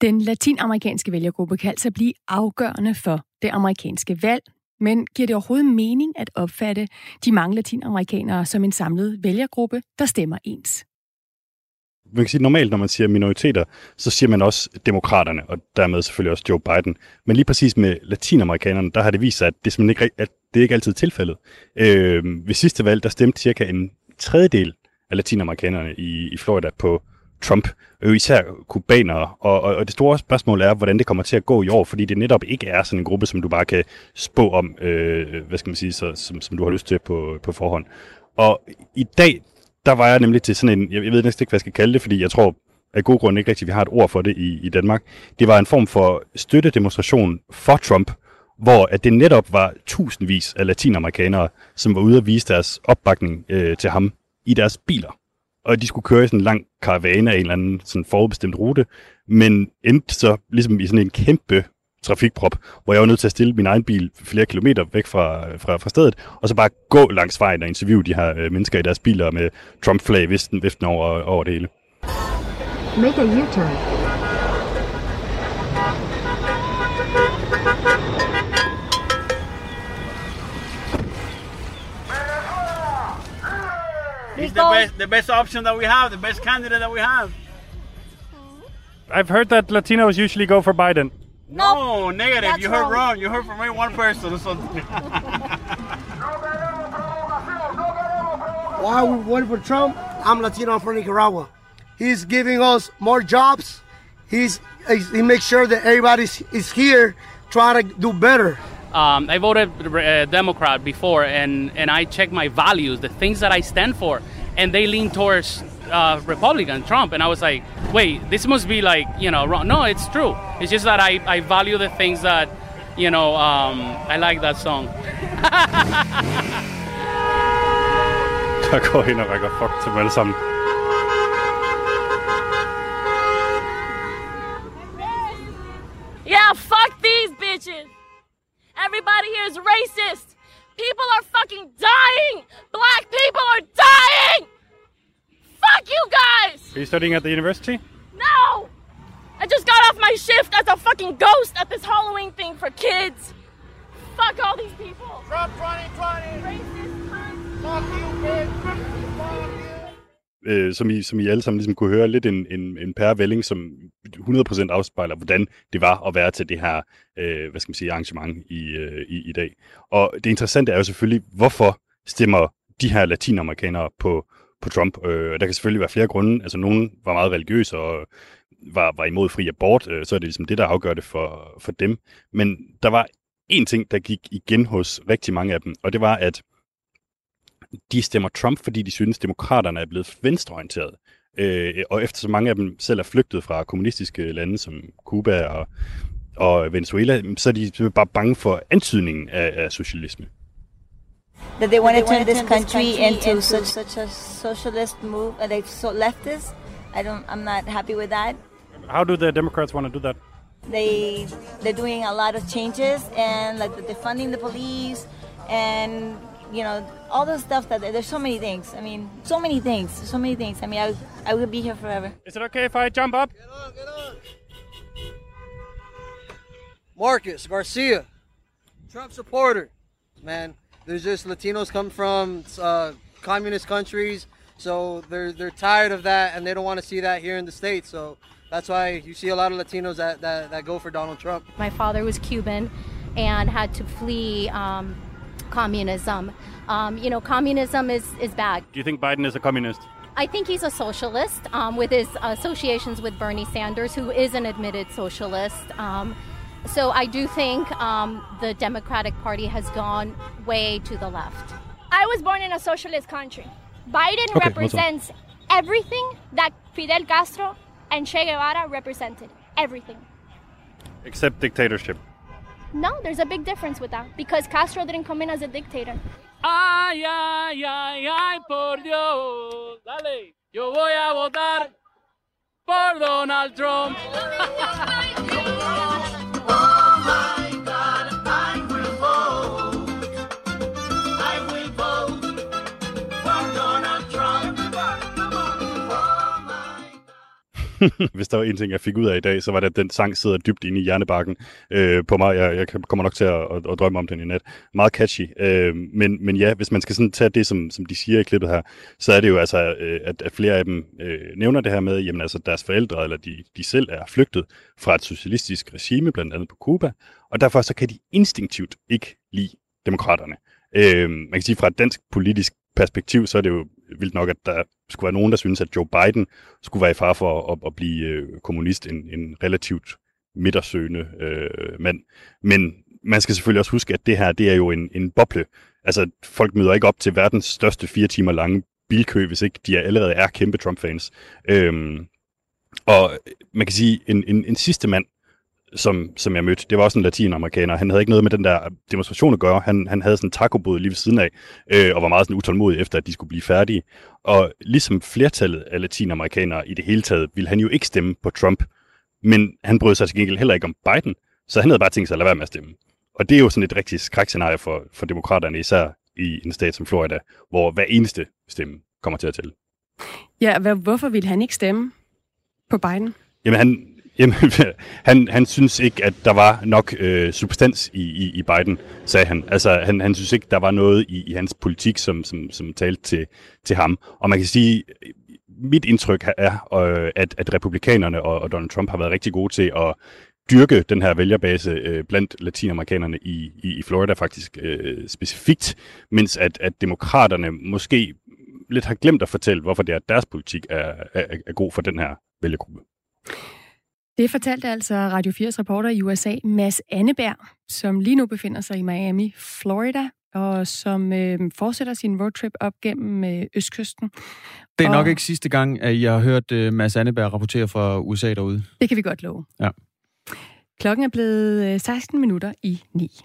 Den latinamerikanske vælgergruppe kan altså blive afgørende for det amerikanske valg. Men giver det overhovedet mening at opfatte de mange latinamerikanere som en samlet vælgergruppe, der stemmer ens? Man kan sige, normalt, når man siger minoriteter, så siger man også demokraterne, og dermed selvfølgelig også Joe Biden. Men lige præcis med latinamerikanerne, der har det vist sig, at det, ikke, at det er ikke altid tilfældet. Øh, ved sidste valg, der stemte cirka en tredjedel af latinamerikanerne i, i Florida på Trump, øh, især kubanere. Og, og, og det store spørgsmål er, hvordan det kommer til at gå i år, fordi det netop ikke er sådan en gruppe, som du bare kan spå om, øh, hvad skal man sige, så, som, som du har lyst til på, på forhånd. Og i dag, der var jeg nemlig til sådan en, jeg, jeg ved næsten ikke, hvad jeg skal kalde det, fordi jeg tror af god grund ikke rigtigt, vi har et ord for det i, i Danmark. Det var en form for støttedemonstration for Trump, hvor at det netop var tusindvis af latinamerikanere, som var ude at vise deres opbakning øh, til ham i deres biler. Og de skulle køre i sådan en lang karavane af en eller anden sådan forudbestemt rute, men endte så ligesom i sådan en kæmpe trafikprop, hvor jeg var nødt til at stille min egen bil flere kilometer væk fra, fra, fra stedet, og så bare gå langs vejen og interviewe de her øh, mennesker i deres biler med Trump-flag viften, viften over, over det hele. Make a U-turn. He's the best, the best option that we have, the best candidate that we have. I've heard that Latinos usually go for Biden. No, negative. That's you heard wrong. wrong. You heard from me one person or something. Why we voting for Trump? I'm Latino. I'm from Nicaragua. He's giving us more jobs. He's he makes sure that everybody is here trying to do better. Um, I voted uh, Democrat before, and and I check my values, the things that I stand for, and they lean towards uh, Republican, Trump, and I was like, wait, this must be like, you know, wrong. No, it's true. It's just that I, I value the things that, you know, um, I like that song. Der går ind og rækker fuck til dem alle sammen. Yeah, fuck these bitches! bitches. Everybody here is racist. People are fucking dying. Black people are dying. Fuck you guys. Are you studying at the university? No. I just got off my shift as a fucking ghost at this Halloween thing for kids. Fuck all these people. Trump 2020. Racist. Fuck you, bitch. øh, som, I, som I alle sammen ligesom kunne høre, lidt en, en, en pærevælling, som 100% afspejler, hvordan det var at være til det her øh, hvad skal man sige, arrangement i, øh, i, i dag. Og det interessante er jo selvfølgelig, hvorfor stemmer de her latinamerikanere på, på Trump? Øh, der kan selvfølgelig være flere grunde. Altså, nogen var meget religiøse og var, var imod fri abort, øh, så er det ligesom det, der afgør det for, for dem. Men der var en ting, der gik igen hos rigtig mange af dem, og det var, at de stemmer Trump, fordi de synes, demokraterne er blevet venstreorienteret. Øh, og efter så mange af dem selv er flygtet fra kommunistiske lande som Cuba og, og Venezuela, så er de bare bange for antydningen af, af socialisme. That they want to turn this country into such such a socialist move, uh, like so leftist. I don't. I'm not happy with that. How do the Democrats want to do that? They they're doing a lot of changes and like they're funding the police and you know all the stuff that there's so many things. I mean, so many things, so many things. I mean, I I will be here forever. Is it okay if I jump up? Get on, get on. Marcus Garcia, Trump supporter. Man, there's just Latinos come from uh, communist countries, so they're they're tired of that, and they don't want to see that here in the states. So that's why you see a lot of Latinos that, that, that go for Donald Trump. My father was Cuban and had to flee um, communism. Um, you know, communism is, is bad. Do you think Biden is a communist? I think he's a socialist um, with his associations with Bernie Sanders, who is an admitted socialist. Um, so I do think um, the Democratic Party has gone way to the left. I was born in a socialist country. Biden Okay, represents everything that Fidel Castro and Che Guevara represented. Everything. Except dictatorship. No, there's a big difference with that because Castro didn't come in as a dictator. Ay, ay, ay, ay, por Dios. Dale, yo voy a votar por Donald Trump. Oh, Hvis der var en ting, jeg fik ud af i dag, så var det, at den sang sidder dybt inde i hjernebakken øh, på mig. Jeg, jeg kommer nok til at, at, at drømme om den i nat. Meget catchy. Øh, men, men ja, hvis man skal sådan tage det, som, som de siger i klippet her, så er det jo altså, øh, at, at flere af dem øh, nævner det her med, jamen altså deres forældre, eller de, de selv er flygtet fra et socialistisk regime, blandt andet på Cuba, og derfor så kan de instinktivt ikke lide demokraterne. Øh, man kan sige, fra et dansk politisk perspektiv, så er det jo vildt nok, at der skulle være nogen, der synes, at Joe Biden skulle være i far for at, at blive øh, kommunist, en, en relativt midtersøgende øh, mand. Men man skal selvfølgelig også huske, at det her, det er jo en, en boble. Altså, folk møder ikke op til verdens største fire timer lange bilkø, hvis ikke de allerede er kæmpe Trump-fans. Øhm, og man kan sige, en, en, en sidste mand, som, som jeg mødte, det var også en latinamerikaner. Han havde ikke noget med den der demonstration at gøre. Han, han havde sådan en tacobod lige ved siden af, øh, og var meget sådan utålmodig efter, at de skulle blive færdige. Og ligesom flertallet af latinamerikanere i det hele taget, ville han jo ikke stemme på Trump. Men han brød sig til gengæld heller ikke om Biden, så han havde bare tænkt sig at lade være med at stemme. Og det er jo sådan et rigtig skrækscenarie for, for demokraterne, især i en stat som Florida, hvor hver eneste stemme kommer til at tælle. Ja, hvad, hvorfor ville han ikke stemme på Biden? Jamen, han, jamen, han, han synes ikke, at der var nok øh, substans i, i, i Biden, sagde han. Altså, han, han synes ikke, der var noget i, i hans politik, som, som, som talte til, til ham. Og man kan sige, mit indtryk er, øh, at, at republikanerne og, og Donald Trump har været rigtig gode til at dyrke den her vælgerbase øh, blandt latinamerikanerne i, i, i Florida faktisk øh, specifikt, mens at, at demokraterne måske lidt har glemt at fortælle, hvorfor det er, at deres politik er, er, er god for den her vælgergruppe. Det fortalte altså Radio 4's reporter i USA, Mads Anneberg, som lige nu befinder sig i Miami, Florida, og som øh, fortsætter sin roadtrip op gennem øh, østkysten. Det er og nok ikke sidste gang, at jeg har hørt uh, Mads Anneberg rapportere fra USA derude. Det kan vi godt love. Ja. Klokken er blevet øh, 16 minutter i 9.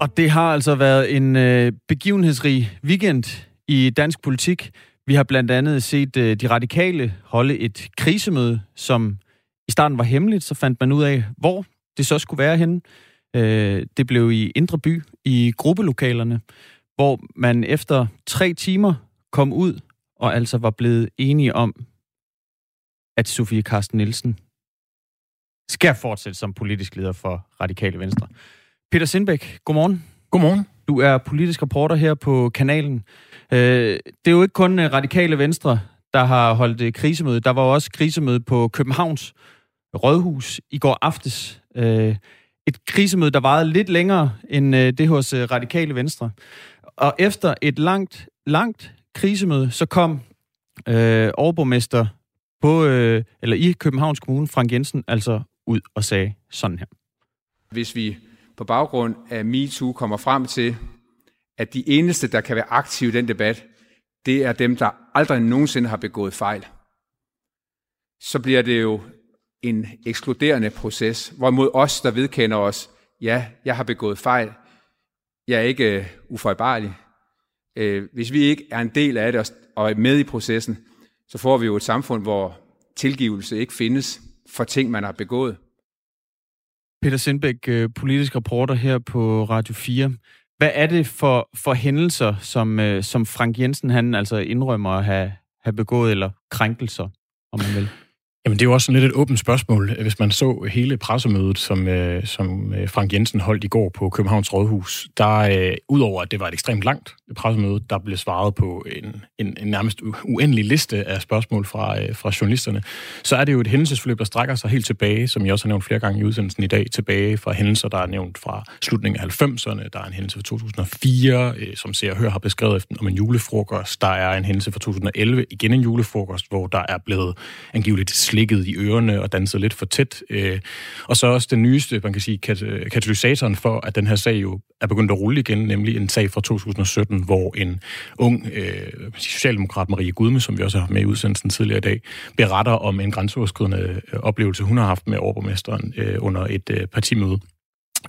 Og det har altså været en øh, begivenhedsrig weekend i dansk politik. Vi har blandt andet set øh, de radikale holde et krisemøde, som i starten var hemmeligt, så fandt man ud af, hvor det så skulle være henne. Øh, det blev i Indre By, i gruppelokalerne, hvor man efter tre timer kom ud og altså var blevet enige om, at Sofie Karsten Nielsen skal fortsætte som politisk leder for Radikale Venstre. Peter Sindbæk, godmorgen. Godmorgen. Du er politisk reporter her på kanalen. Øh, det er jo ikke kun øh, Radikale Venstre, der har holdt øh, krisemøde. Der var også krisemøde på Københavns Rådhus i går aftes. Et krisemøde, der varede lidt længere end det hos Radikale Venstre. Og efter et langt, langt krisemøde, så kom øh, overborgmester på, øh, eller i Københavns Kommune, Frank Jensen, altså ud og sagde sådan her. Hvis vi på baggrund af MeToo kommer frem til, at de eneste, der kan være aktive i den debat, det er dem, der aldrig nogensinde har begået fejl, så bliver det jo en ekskluderende proces, hvorimod os, der vedkender os, ja, jeg har begået fejl, jeg er ikke øh, ufejlbarlig. Øh, hvis vi ikke er en del af det og er med i processen, så får vi jo et samfund, hvor tilgivelse ikke findes for ting, man har begået. Peter Sindbæk, øh, politisk reporter her på Radio 4. Hvad er det for, for hændelser, som, øh, som Frank Jensen han altså indrømmer at have, have begået, eller krænkelser, om man vil? Jamen, det er jo også lidt et åbent spørgsmål. Hvis man så hele pressemødet, som, øh, som øh, Frank Jensen holdt i går på Københavns Rådhus, der øh, udover at det var et ekstremt langt pressemøde, der blev svaret på en, en, en nærmest uendelig liste af spørgsmål fra, øh, fra journalisterne, så er det jo et hændelsesforløb, der strækker sig helt tilbage, som jeg også har nævnt flere gange i udsendelsen i dag, tilbage fra hændelser, der er nævnt fra slutningen af 90'erne. Der er en hændelse fra 2004, øh, som ser og hører har beskrevet efter, om en julefrokost. Der er en hændelse fra 2011, igen en julefrokost, hvor der er blevet angiveligt klikket i ørerne og danset lidt for tæt. Øh, og så også den nyeste, man kan sige, kat- katalysatoren for, at den her sag jo er begyndt at rulle igen, nemlig en sag fra 2017, hvor en ung øh, socialdemokrat, Marie Gudme, som vi også har haft med i udsendelsen tidligere i dag, beretter om en grænseoverskridende øh, oplevelse, hun har haft med overborgmesteren øh, under et øh, partimøde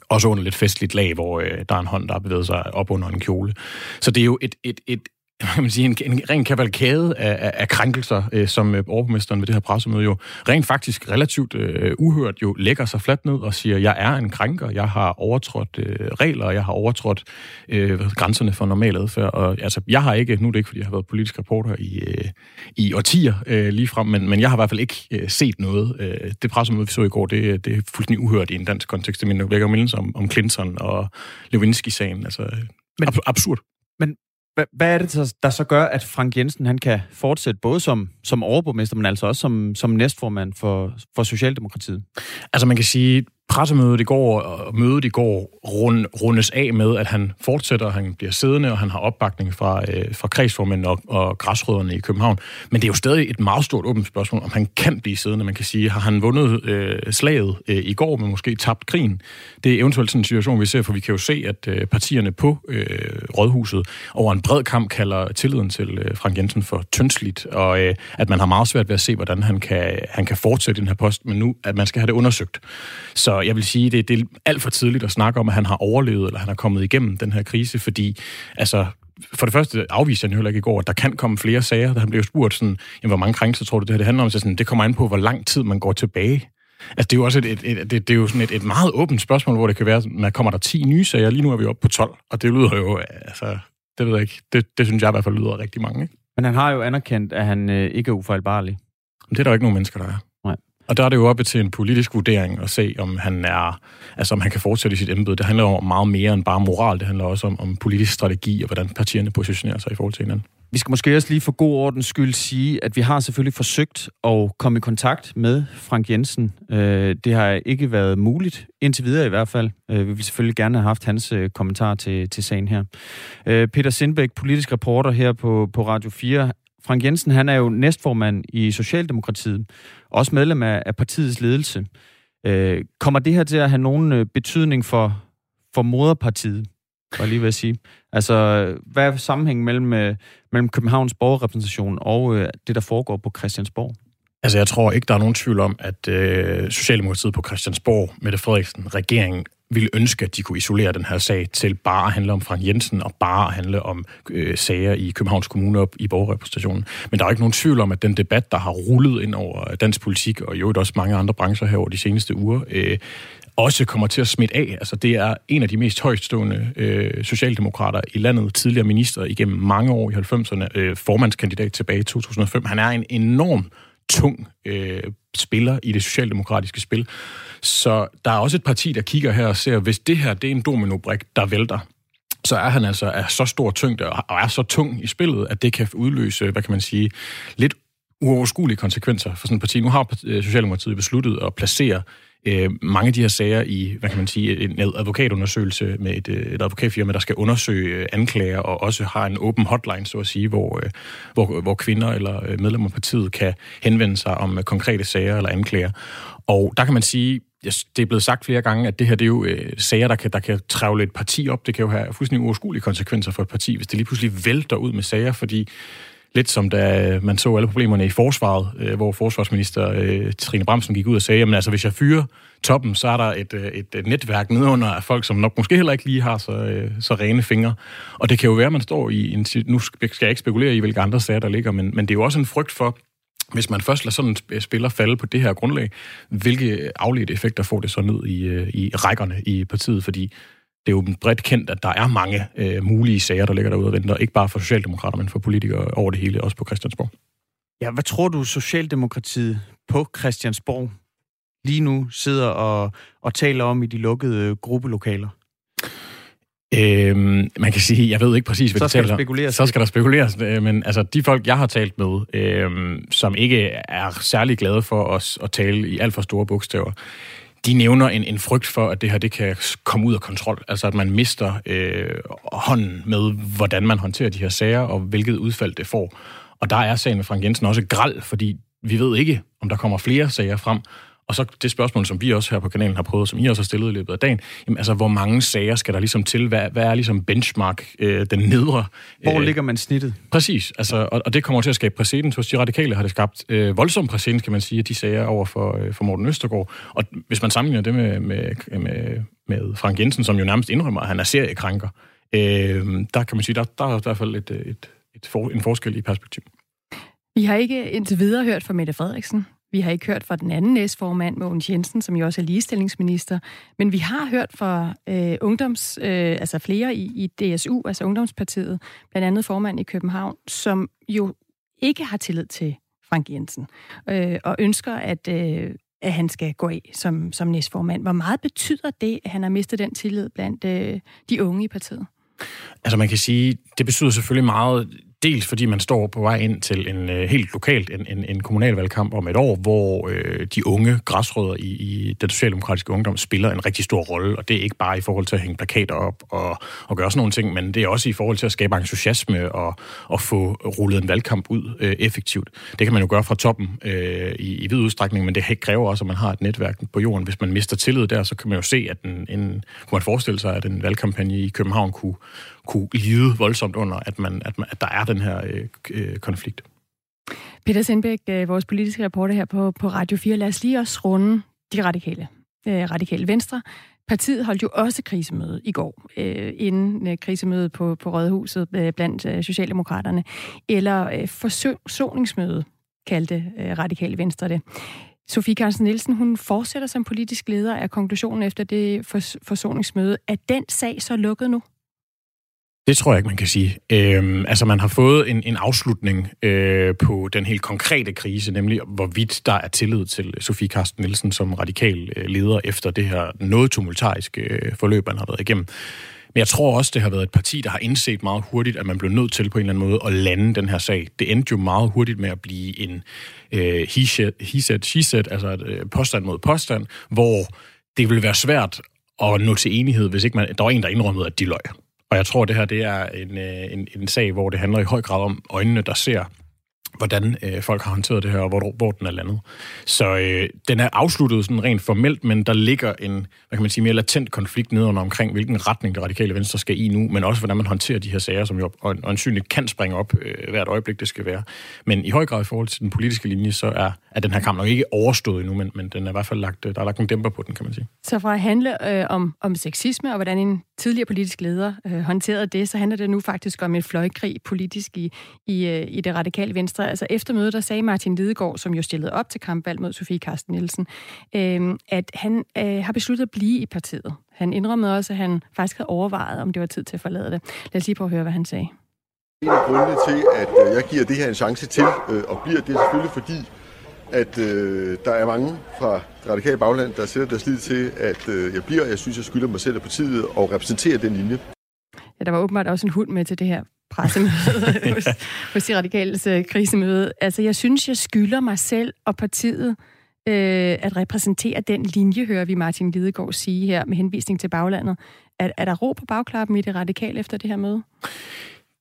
også under lidt festligt lag, hvor øh, der er en hånd, der har bevæget sig op under en kjole. Så det er jo et, et, et, kan man sige, en, en ren kavalkade af, af, af krænkelser, øh, som øh, overborgmesteren ved det her pressemøde jo rent faktisk relativt øh, uhørt jo lægger sig fladt ned og siger, jeg er en krænker, jeg har overtrådt øh, regler, jeg har overtrådt øh, grænserne for normal adfærd. Og, altså, jeg har ikke, nu er det ikke, fordi jeg har været politisk reporter i, øh, i årtier øh, lige frem, men, men jeg har i hvert fald ikke øh, set noget. Øh, det pressemøde, vi så i går, det, det er fuldstændig uhørt i en dansk kontekst. Det minder vækker mindelser om, om Clinton og Lewinsky-sagen. Altså, men, absurd. Men hvad, hvad er det, der så gør, at Frank Jensen han kan fortsætte både som, som overborgmester, men altså også som, som næstformand for, for Socialdemokratiet? Altså man kan sige, pressemødet i går og mødet i går rund, rundes af med, at han fortsætter, han bliver siddende, og han har opbakning fra, øh, fra kredsformænd og, og græsrødderne i København. Men det er jo stadig et meget stort åbent spørgsmål, om han kan blive siddende. Man kan sige, har han vundet øh, slaget øh, i går, men måske tabt krigen? Det er eventuelt sådan en situation, vi ser, for vi kan jo se, at øh, partierne på øh, Rådhuset over en bred kamp kalder tilliden til øh, Frank Jensen for tyndsligt, og øh, at man har meget svært ved at se, hvordan han kan, han kan fortsætte den her post, men nu, at man skal have det undersøgt. Så jeg vil sige, det, det er alt for tidligt at snakke om, at han har overlevet, eller han har kommet igennem den her krise, fordi altså, for det første afviste han heller ikke i går, at der kan komme flere sager. Da han blev spurgt sådan, jamen, hvor mange krænkelser tror du, det her det handler om? Så sådan, det kommer an på, hvor lang tid man går tilbage. Altså, det er jo også et, et, et, det, det er jo sådan et, et meget åbent spørgsmål, hvor det kan være, at kommer der 10 nye sager. Lige nu er vi oppe på 12, og det lyder jo, altså, det ved jeg ikke. Det, det synes jeg i hvert fald lyder rigtig mange. Ikke? Men han har jo anerkendt, at han øh, ikke er ufejlbarlig. Men det er der jo ikke nogen mennesker, der er. Og der er det jo oppe til en politisk vurdering at se, om han er, altså om han kan fortsætte i sit embede. Det handler om meget mere end bare moral. Det handler også om, om politisk strategi og hvordan partierne positionerer sig i forhold til hinanden. Vi skal måske også lige for god ordens skyld sige, at vi har selvfølgelig forsøgt at komme i kontakt med Frank Jensen. Øh, det har ikke været muligt, indtil videre i hvert fald. Øh, vi vil selvfølgelig gerne have haft hans øh, kommentar til, til sagen her. Peter Sindbæk, politisk reporter her på, på Radio 4, Frank Jensen, han er jo næstformand i Socialdemokratiet, også medlem af, af partiets ledelse. Øh, kommer det her til at have nogen øh, betydning for, for moderpartiet, var lige ved at sige? Altså, hvad er sammenhængen mellem, øh, mellem Københavns borgerrepræsentation og øh, det, der foregår på Christiansborg? Altså, jeg tror ikke, der er nogen tvivl om, at øh, Socialdemokratiet på Christiansborg, Mette Frederiksen, regeringen, ville ønske, at de kunne isolere den her sag til bare at handle om Frank Jensen og bare at handle om øh, sager i Københavns Kommune op i borgerrepræsentationen. Men der er ikke nogen tvivl om, at den debat, der har rullet ind over dansk politik, og jo også mange andre brancher her over de seneste uger, øh, også kommer til at smitte af. Altså, det er en af de mest højstående øh, socialdemokrater i landet, tidligere minister igennem mange år i 90'erne, øh, formandskandidat tilbage i 2005. Han er en enorm tung øh, spiller i det socialdemokratiske spil. Så der er også et parti, der kigger her og ser, hvis det her det er en dominobrik, der vælter, så er han altså af så stor tyngde og er så tung i spillet, at det kan udløse, hvad kan man sige, lidt uoverskuelige konsekvenser for sådan et parti. Nu har øh, Socialdemokratiet besluttet at placere øh, mange af de her sager i, hvad kan man sige, en advokatundersøgelse med et, øh, et advokatfirma, der skal undersøge øh, anklager, og også har en åben hotline, så at sige, hvor, øh, hvor, hvor kvinder eller øh, medlemmer af partiet kan henvende sig om konkrete sager eller anklager. Og der kan man sige, det er blevet sagt flere gange, at det her det er jo øh, sager, der kan, der kan travle et parti op. Det kan jo have fuldstændig uoverskuelige konsekvenser for et parti, hvis det lige pludselig vælter ud med sager, fordi lidt som da øh, man så alle problemerne i forsvaret, øh, hvor forsvarsminister øh, Trine Bramsen gik ud og sagde, at altså, hvis jeg fyrer toppen, så er der et, øh, et, et netværk nedenunder af folk, som nok måske heller ikke lige har så, øh, så rene fingre. Og det kan jo være, at man står i en... Nu skal jeg ikke spekulere i, hvilke andre sager der ligger, men, men det er jo også en frygt for, hvis man først lader sådan en spiller falde på det her grundlag, hvilke afledte effekter får det så ned i, i rækkerne i partiet? Fordi det er jo bredt kendt, at der er mange øh, mulige sager, der ligger derude og venter, ikke bare for Socialdemokrater, men for politikere over det hele, også på Christiansborg. Ja, hvad tror du, Socialdemokratiet på Christiansborg lige nu sidder og, og taler om i de lukkede gruppelokaler? Øhm, man kan sige, jeg ved ikke præcis, hvad så de taler om. Så skal der spekuleres. Øh, men altså, de folk, jeg har talt med, øhm, som ikke er særlig glade for os at tale i alt for store bogstaver, de nævner en, en frygt for, at det her det kan komme ud af kontrol. Altså at man mister øh, hånden med, hvordan man håndterer de her sager, og hvilket udfald det får. Og der er sagen med Frank Jensen også græld, fordi vi ved ikke, om der kommer flere sager frem. Og så det spørgsmål, som vi også her på kanalen har prøvet, som I også har stillet i løbet af dagen, jamen altså, hvor mange sager skal der ligesom til? Hvad, hvad er ligesom benchmark, øh, den nedre? Hvor øh, ligger man snittet? Præcis, altså, og, og det kommer til at skabe præcedens hos de radikale, har det skabt øh, voldsom præcedens, kan man sige, de sager over for, øh, for Morten Østergaard. Og hvis man sammenligner det med, med, med, med Frank Jensen, som jo nærmest indrømmer, at han er seriekrænker, øh, der kan man sige, der, der er i hvert fald et, et, et for, en forskel i perspektiv. Vi har ikke indtil videre hørt fra Mette Frederiksen. Vi har ikke hørt fra den anden næstformand, Mogens Jensen, som jo også er ligestillingsminister, men vi har hørt fra øh, ungdoms, øh, altså flere i, i DSU, altså Ungdomspartiet, blandt andet formand i København, som jo ikke har tillid til Frank Jensen, øh, og ønsker, at, øh, at han skal gå af som, som næstformand. Hvor meget betyder det, at han har mistet den tillid blandt øh, de unge i partiet? Altså man kan sige, det betyder selvfølgelig meget Dels fordi man står på vej ind til en øh, helt lokalt en, en, en kommunalvalgkamp om et år, hvor øh, de unge græsrødder i, i den socialdemokratiske ungdom spiller en rigtig stor rolle, og det er ikke bare i forhold til at hænge plakater op og, og gøre sådan nogle ting, men det er også i forhold til at skabe entusiasme og, og få rullet en valgkamp ud øh, effektivt. Det kan man jo gøre fra toppen øh, i, i vid udstrækning, men det kræver også, at man har et netværk på jorden. Hvis man mister tillid der, så kan man jo se, at en, en, kunne man forestille sig, at en valgkampagne i København kunne, kunne lide voldsomt under, at, man, at, man, at der er den her øh, øh konflikt. Peter Sindbæk, øh, vores politiske reporter her på, på Radio 4. Lad os lige også runde de radikale. Øh, radikale Venstre. Partiet holdt jo også krisemøde i går, øh, inden øh, krisemødet på, på Rådhuset øh, blandt øh, Socialdemokraterne, eller øh, forsoningsmøde, kaldte øh, Radikale Venstre det. Sofie Carsten Nielsen, hun fortsætter som politisk leder af konklusionen efter det forsoningsmøde. Er den sag så lukket nu? Det tror jeg ikke, man kan sige. Øhm, altså, man har fået en, en afslutning øh, på den helt konkrete krise, nemlig hvorvidt der er tillid til Sofie Karsten Nielsen som radikal øh, leder efter det her noget tumultariske øh, forløb, man har været igennem. Men jeg tror også, det har været et parti, der har indset meget hurtigt, at man blev nødt til på en eller anden måde at lande den her sag. Det endte jo meget hurtigt med at blive en øh, he said, he said, she said, altså et, øh, påstand mod påstand, hvor det ville være svært at nå til enighed, hvis ikke man, der var en, der indrømmede, at de løg. Og jeg tror, det her det er en, øh, en, en sag, hvor det handler i høj grad om øjnene, der ser hvordan øh, folk har håndteret det her, og hvor, hvor den er landet. Så øh, den er afsluttet sådan rent formelt, men der ligger en, hvad kan man sige, mere latent konflikt nedenunder omkring, hvilken retning det radikale venstre skal i nu, men også hvordan man håndterer de her sager, som jo åndsynligt kan springe op øh, hvert øjeblik, det skal være. Men i høj grad i forhold til den politiske linje, så er, er den her kamp nok ikke overstået endnu, men, men den er i hvert fald lagt, øh, der er lagt en dæmper på den, kan man sige. Så fra at handle øh, om, om sexisme og hvordan en tidligere politisk leder øh, håndterede det, så handler det nu faktisk om en fløjkrig politisk i, i, øh, i det radikale venstre. Altså efter mødet, der sagde Martin Lidegaard, som jo stillede op til kampvalg mod Sofie Karsten Nielsen, øh, at han øh, har besluttet at blive i partiet. Han indrømmede også, at han faktisk havde overvejet, om det var tid til at forlade det. Lad os lige prøve at høre, hvad han sagde. En af grundene til, at øh, jeg giver det her en chance til øh, og bliver, det selvfølgelig fordi, at øh, der er mange fra det radikale bagland, der sætter deres lid til, at øh, jeg bliver. Jeg synes, jeg skylder mig selv og partiet og repræsentere den linje. Ja, der var åbenbart også en hund med til det her pressemøde hos, hos de radikales øh, krisemøde. Altså, jeg synes, jeg skylder mig selv og partiet øh, at repræsentere den linje, hører vi Martin Lidegaard sige her med henvisning til baglandet. Er, er der ro på bagklappen i det radikale efter det her møde?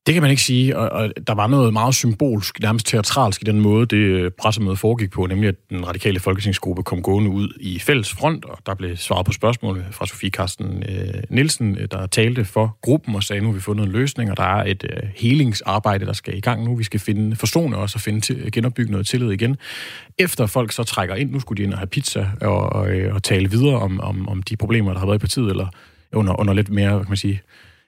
Det kan man ikke sige, og, og der var noget meget symbolsk, nærmest teatralsk i den måde, det øh, pressemøde foregik på, nemlig at den radikale folketingsgruppe kom gående ud i fælles front, og der blev svaret på spørgsmål fra Sofie Karsten øh, Nielsen, øh, der talte for gruppen og sagde, nu har vi fundet en løsning, og der er et øh, helingsarbejde, der skal i gang nu. Vi skal finde, forsone os og finde til, genopbygge noget tillid igen. Efter folk så trækker ind, nu skulle de ind og have pizza og, og, øh, og tale videre om, om, om de problemer, der har været i partiet, eller under, under lidt mere, kan man sige,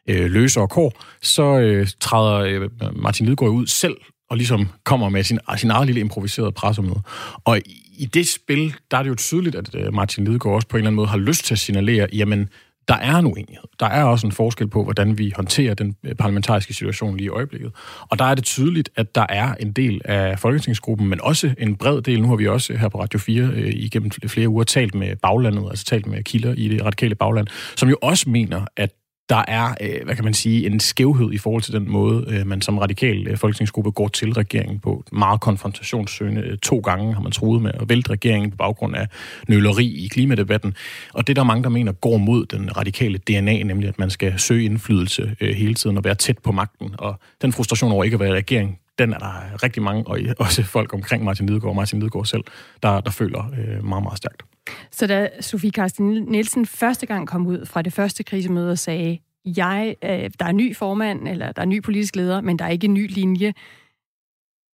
øh, løsere kår, så øh, træder øh, Martin Lidegaard ud selv og ligesom kommer med sin, sin eget lille improviserede pressemøde. Og i, i det spil, der er det jo tydeligt, at øh, Martin Lidegaard også på en eller anden måde har lyst til at signalere, jamen, der er en uenighed. Der er også en forskel på, hvordan vi håndterer den øh, parlamentariske situation lige i øjeblikket. Og der er det tydeligt, at der er en del af folketingsgruppen, men også en bred del. Nu har vi også her på Radio 4 øh, igennem flere uger talt med baglandet, altså talt med kilder i det radikale bagland, som jo også mener, at der er, øh, hvad kan man sige, en skævhed i forhold til den måde, øh, man som radikal øh, folketingsgruppe går til regeringen på. Meget konfrontationssøgende. Øh, to gange har man troet med at vælte regeringen på baggrund af nøleri i klimadebatten. Og det der er mange, der mener, går mod den radikale DNA, nemlig at man skal søge indflydelse øh, hele tiden og være tæt på magten. Og den frustration over ikke at være i regering, den er der rigtig mange, og også folk omkring Martin Lidegaard og Martin Lidegaard selv, der, der føler øh, meget, meget stærkt. Så da Sofie Karsten Nielsen første gang kom ud fra det første krisemøde og sagde, jeg, øh, der er ny formand, eller der er ny politisk leder, men der er ikke en ny linje,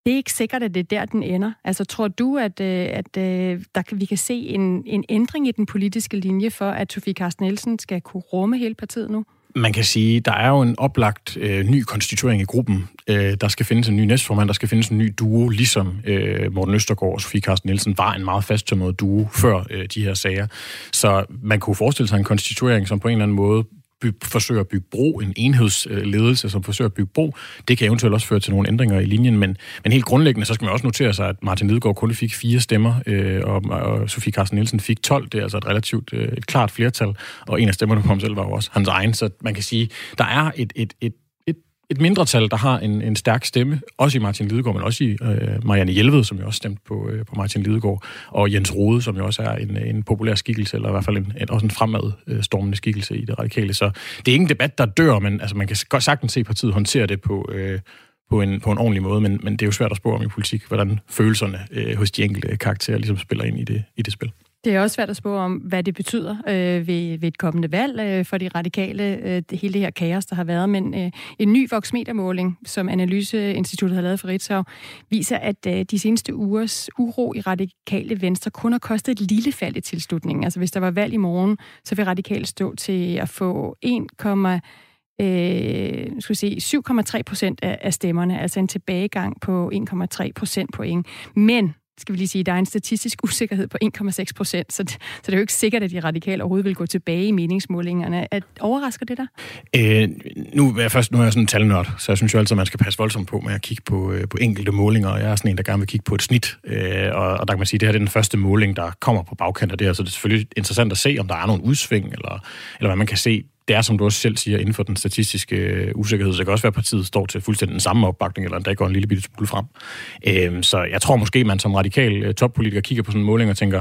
det er ikke sikkert, at det er der, den ender. Altså, tror du, at, øh, at øh, der kan, vi kan se en, en ændring i den politiske linje for, at Sofie Carsten Nielsen skal kunne rumme hele partiet nu? Man kan sige, der er jo en oplagt øh, ny konstituering i gruppen. Øh, der skal findes en ny næstformand, der skal findes en ny duo, ligesom øh, Morten Østergaard og Sofie Carsten Nielsen var en meget fasttømret duo før øh, de her sager. Så man kunne forestille sig en konstituering, som på en eller anden måde forsøger at bygge bro, en enhedsledelse, som forsøger at bygge bro. Det kan eventuelt også føre til nogle ændringer i linjen, men, men helt grundlæggende, så skal man også notere sig, at Martin Lidegaard kun fik fire stemmer, øh, og, og Sofie Carsten Nielsen fik 12. Det er altså et relativt øh, et klart flertal, og en af stemmerne på ham selv var jo også hans egen, så man kan sige, der er et, et, et et mindretal, der har en, en stærk stemme, også i Martin Lidegaard, men også i øh, Marianne Hjelved, som jo også stemte på, øh, på Martin Lidegaard, og Jens Rode, som jo også er en, en populær skikkelse, eller i hvert fald en, en, også en fremadstormende øh, skikkelse i det radikale. Så det er ikke en debat, der dør, men altså, man kan godt sagtens se partiet håndtere det på, øh, på, en, på en ordentlig måde, men, men det er jo svært at spore om i politik, hvordan følelserne øh, hos de enkelte karakterer ligesom spiller ind i det, i det spil. Det er også svært at spå om, hvad det betyder øh, ved, ved et kommende valg øh, for de radikale, øh, det, hele det her kaos, der har været. Men øh, en ny voksmetermåling, som Analyseinstituttet har lavet for Ritzau, viser, at øh, de seneste ugers uro i radikale venstre kun har kostet et lille fald i tilslutningen. Altså hvis der var valg i morgen, så vil radikale stå til at få 1, øh, skal se, 7,3 procent af, af stemmerne, altså en tilbagegang på 1,3 procent point. Men skal vi lige sige, der er en statistisk usikkerhed på 1,6 procent, så, så det er jo ikke sikkert, at de radikale overhovedet vil gå tilbage i meningsmålingerne. At, overrasker det dig? Øh, nu, er jeg først, nu er jeg sådan en talnørd, så jeg synes jo altid, at man skal passe voldsomt på med at kigge på, øh, på enkelte målinger, og jeg er sådan en, der gerne vil kigge på et snit, øh, og, og der kan man sige, at det her det er den første måling, der kommer på bagkant af det her, så altså, det er selvfølgelig interessant at se, om der er nogle udsving, eller, eller hvad man kan se det er, som du også selv siger, inden for den statistiske øh, usikkerhed, så det kan også være, at partiet står til fuldstændig den samme opbakning, eller endda går en lille bitte smule frem. Øhm, så jeg tror måske, man som radikal øh, toppolitiker kigger på sådan en måling og tænker,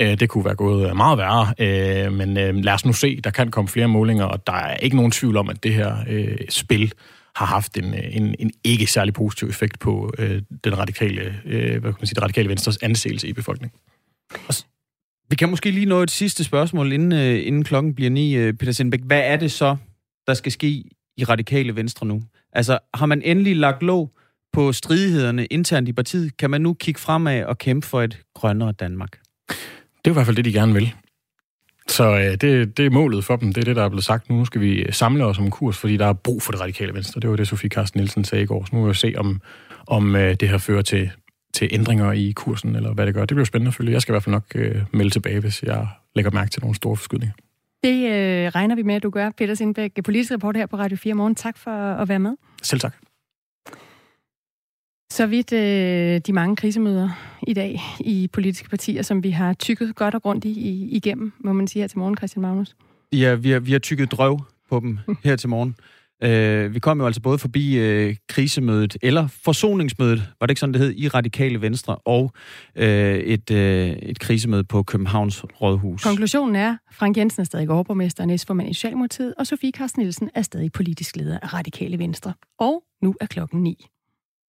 øh, det kunne være gået øh, meget værre, øh, men øh, lad os nu se, der kan komme flere målinger, og der er ikke nogen tvivl om, at det her øh, spil har haft en, en, en ikke særlig positiv effekt på øh, den radikale, øh, hvad kan man sige, det radikale venstres anseelse i befolkningen. Vi kan måske lige nå et sidste spørgsmål, inden, øh, inden klokken bliver ni, øh, Peter Sindbæk. Hvad er det så, der skal ske i radikale venstre nu? Altså, har man endelig lagt låg på stridighederne internt i partiet? Kan man nu kigge fremad og kæmpe for et grønnere Danmark? Det er i hvert fald det, de gerne vil. Så øh, det, det er målet for dem. Det er det, der er blevet sagt nu. Nu skal vi samle os om kurs, fordi der er brug for det radikale venstre. Det var det, Sofie Carsten Nielsen sagde i går. Så nu vil vi se, om, om øh, det her fører til, til ændringer i kursen, eller hvad det gør. Det bliver spændende at følge. Jeg skal i hvert fald nok øh, melde tilbage, hvis jeg lægger mærke til nogle store forskydninger. Det øh, regner vi med, at du gør. Peter Sindbæk, politisk report her på Radio 4 Morgen. Tak for at være med. Selv tak. Så vidt øh, de mange krisemøder i dag i politiske partier, som vi har tykket godt og grundigt i, igennem, må man sige her til morgen, Christian Magnus. Ja, vi har, vi har tykket drøv på dem her til morgen. Øh, vi kom jo altså både forbi øh, krisemødet, eller forsoningsmødet, var det ikke sådan, det hed, i Radikale Venstre, og øh, et, øh, et krisemøde på Københavns Rådhus. Konklusionen er, Frank Jensen er stadig overborgmester og næstformand i Socialdemokratiet, og Sofie Carsten Nielsen er stadig politisk leder af Radikale Venstre. Og nu er klokken ni.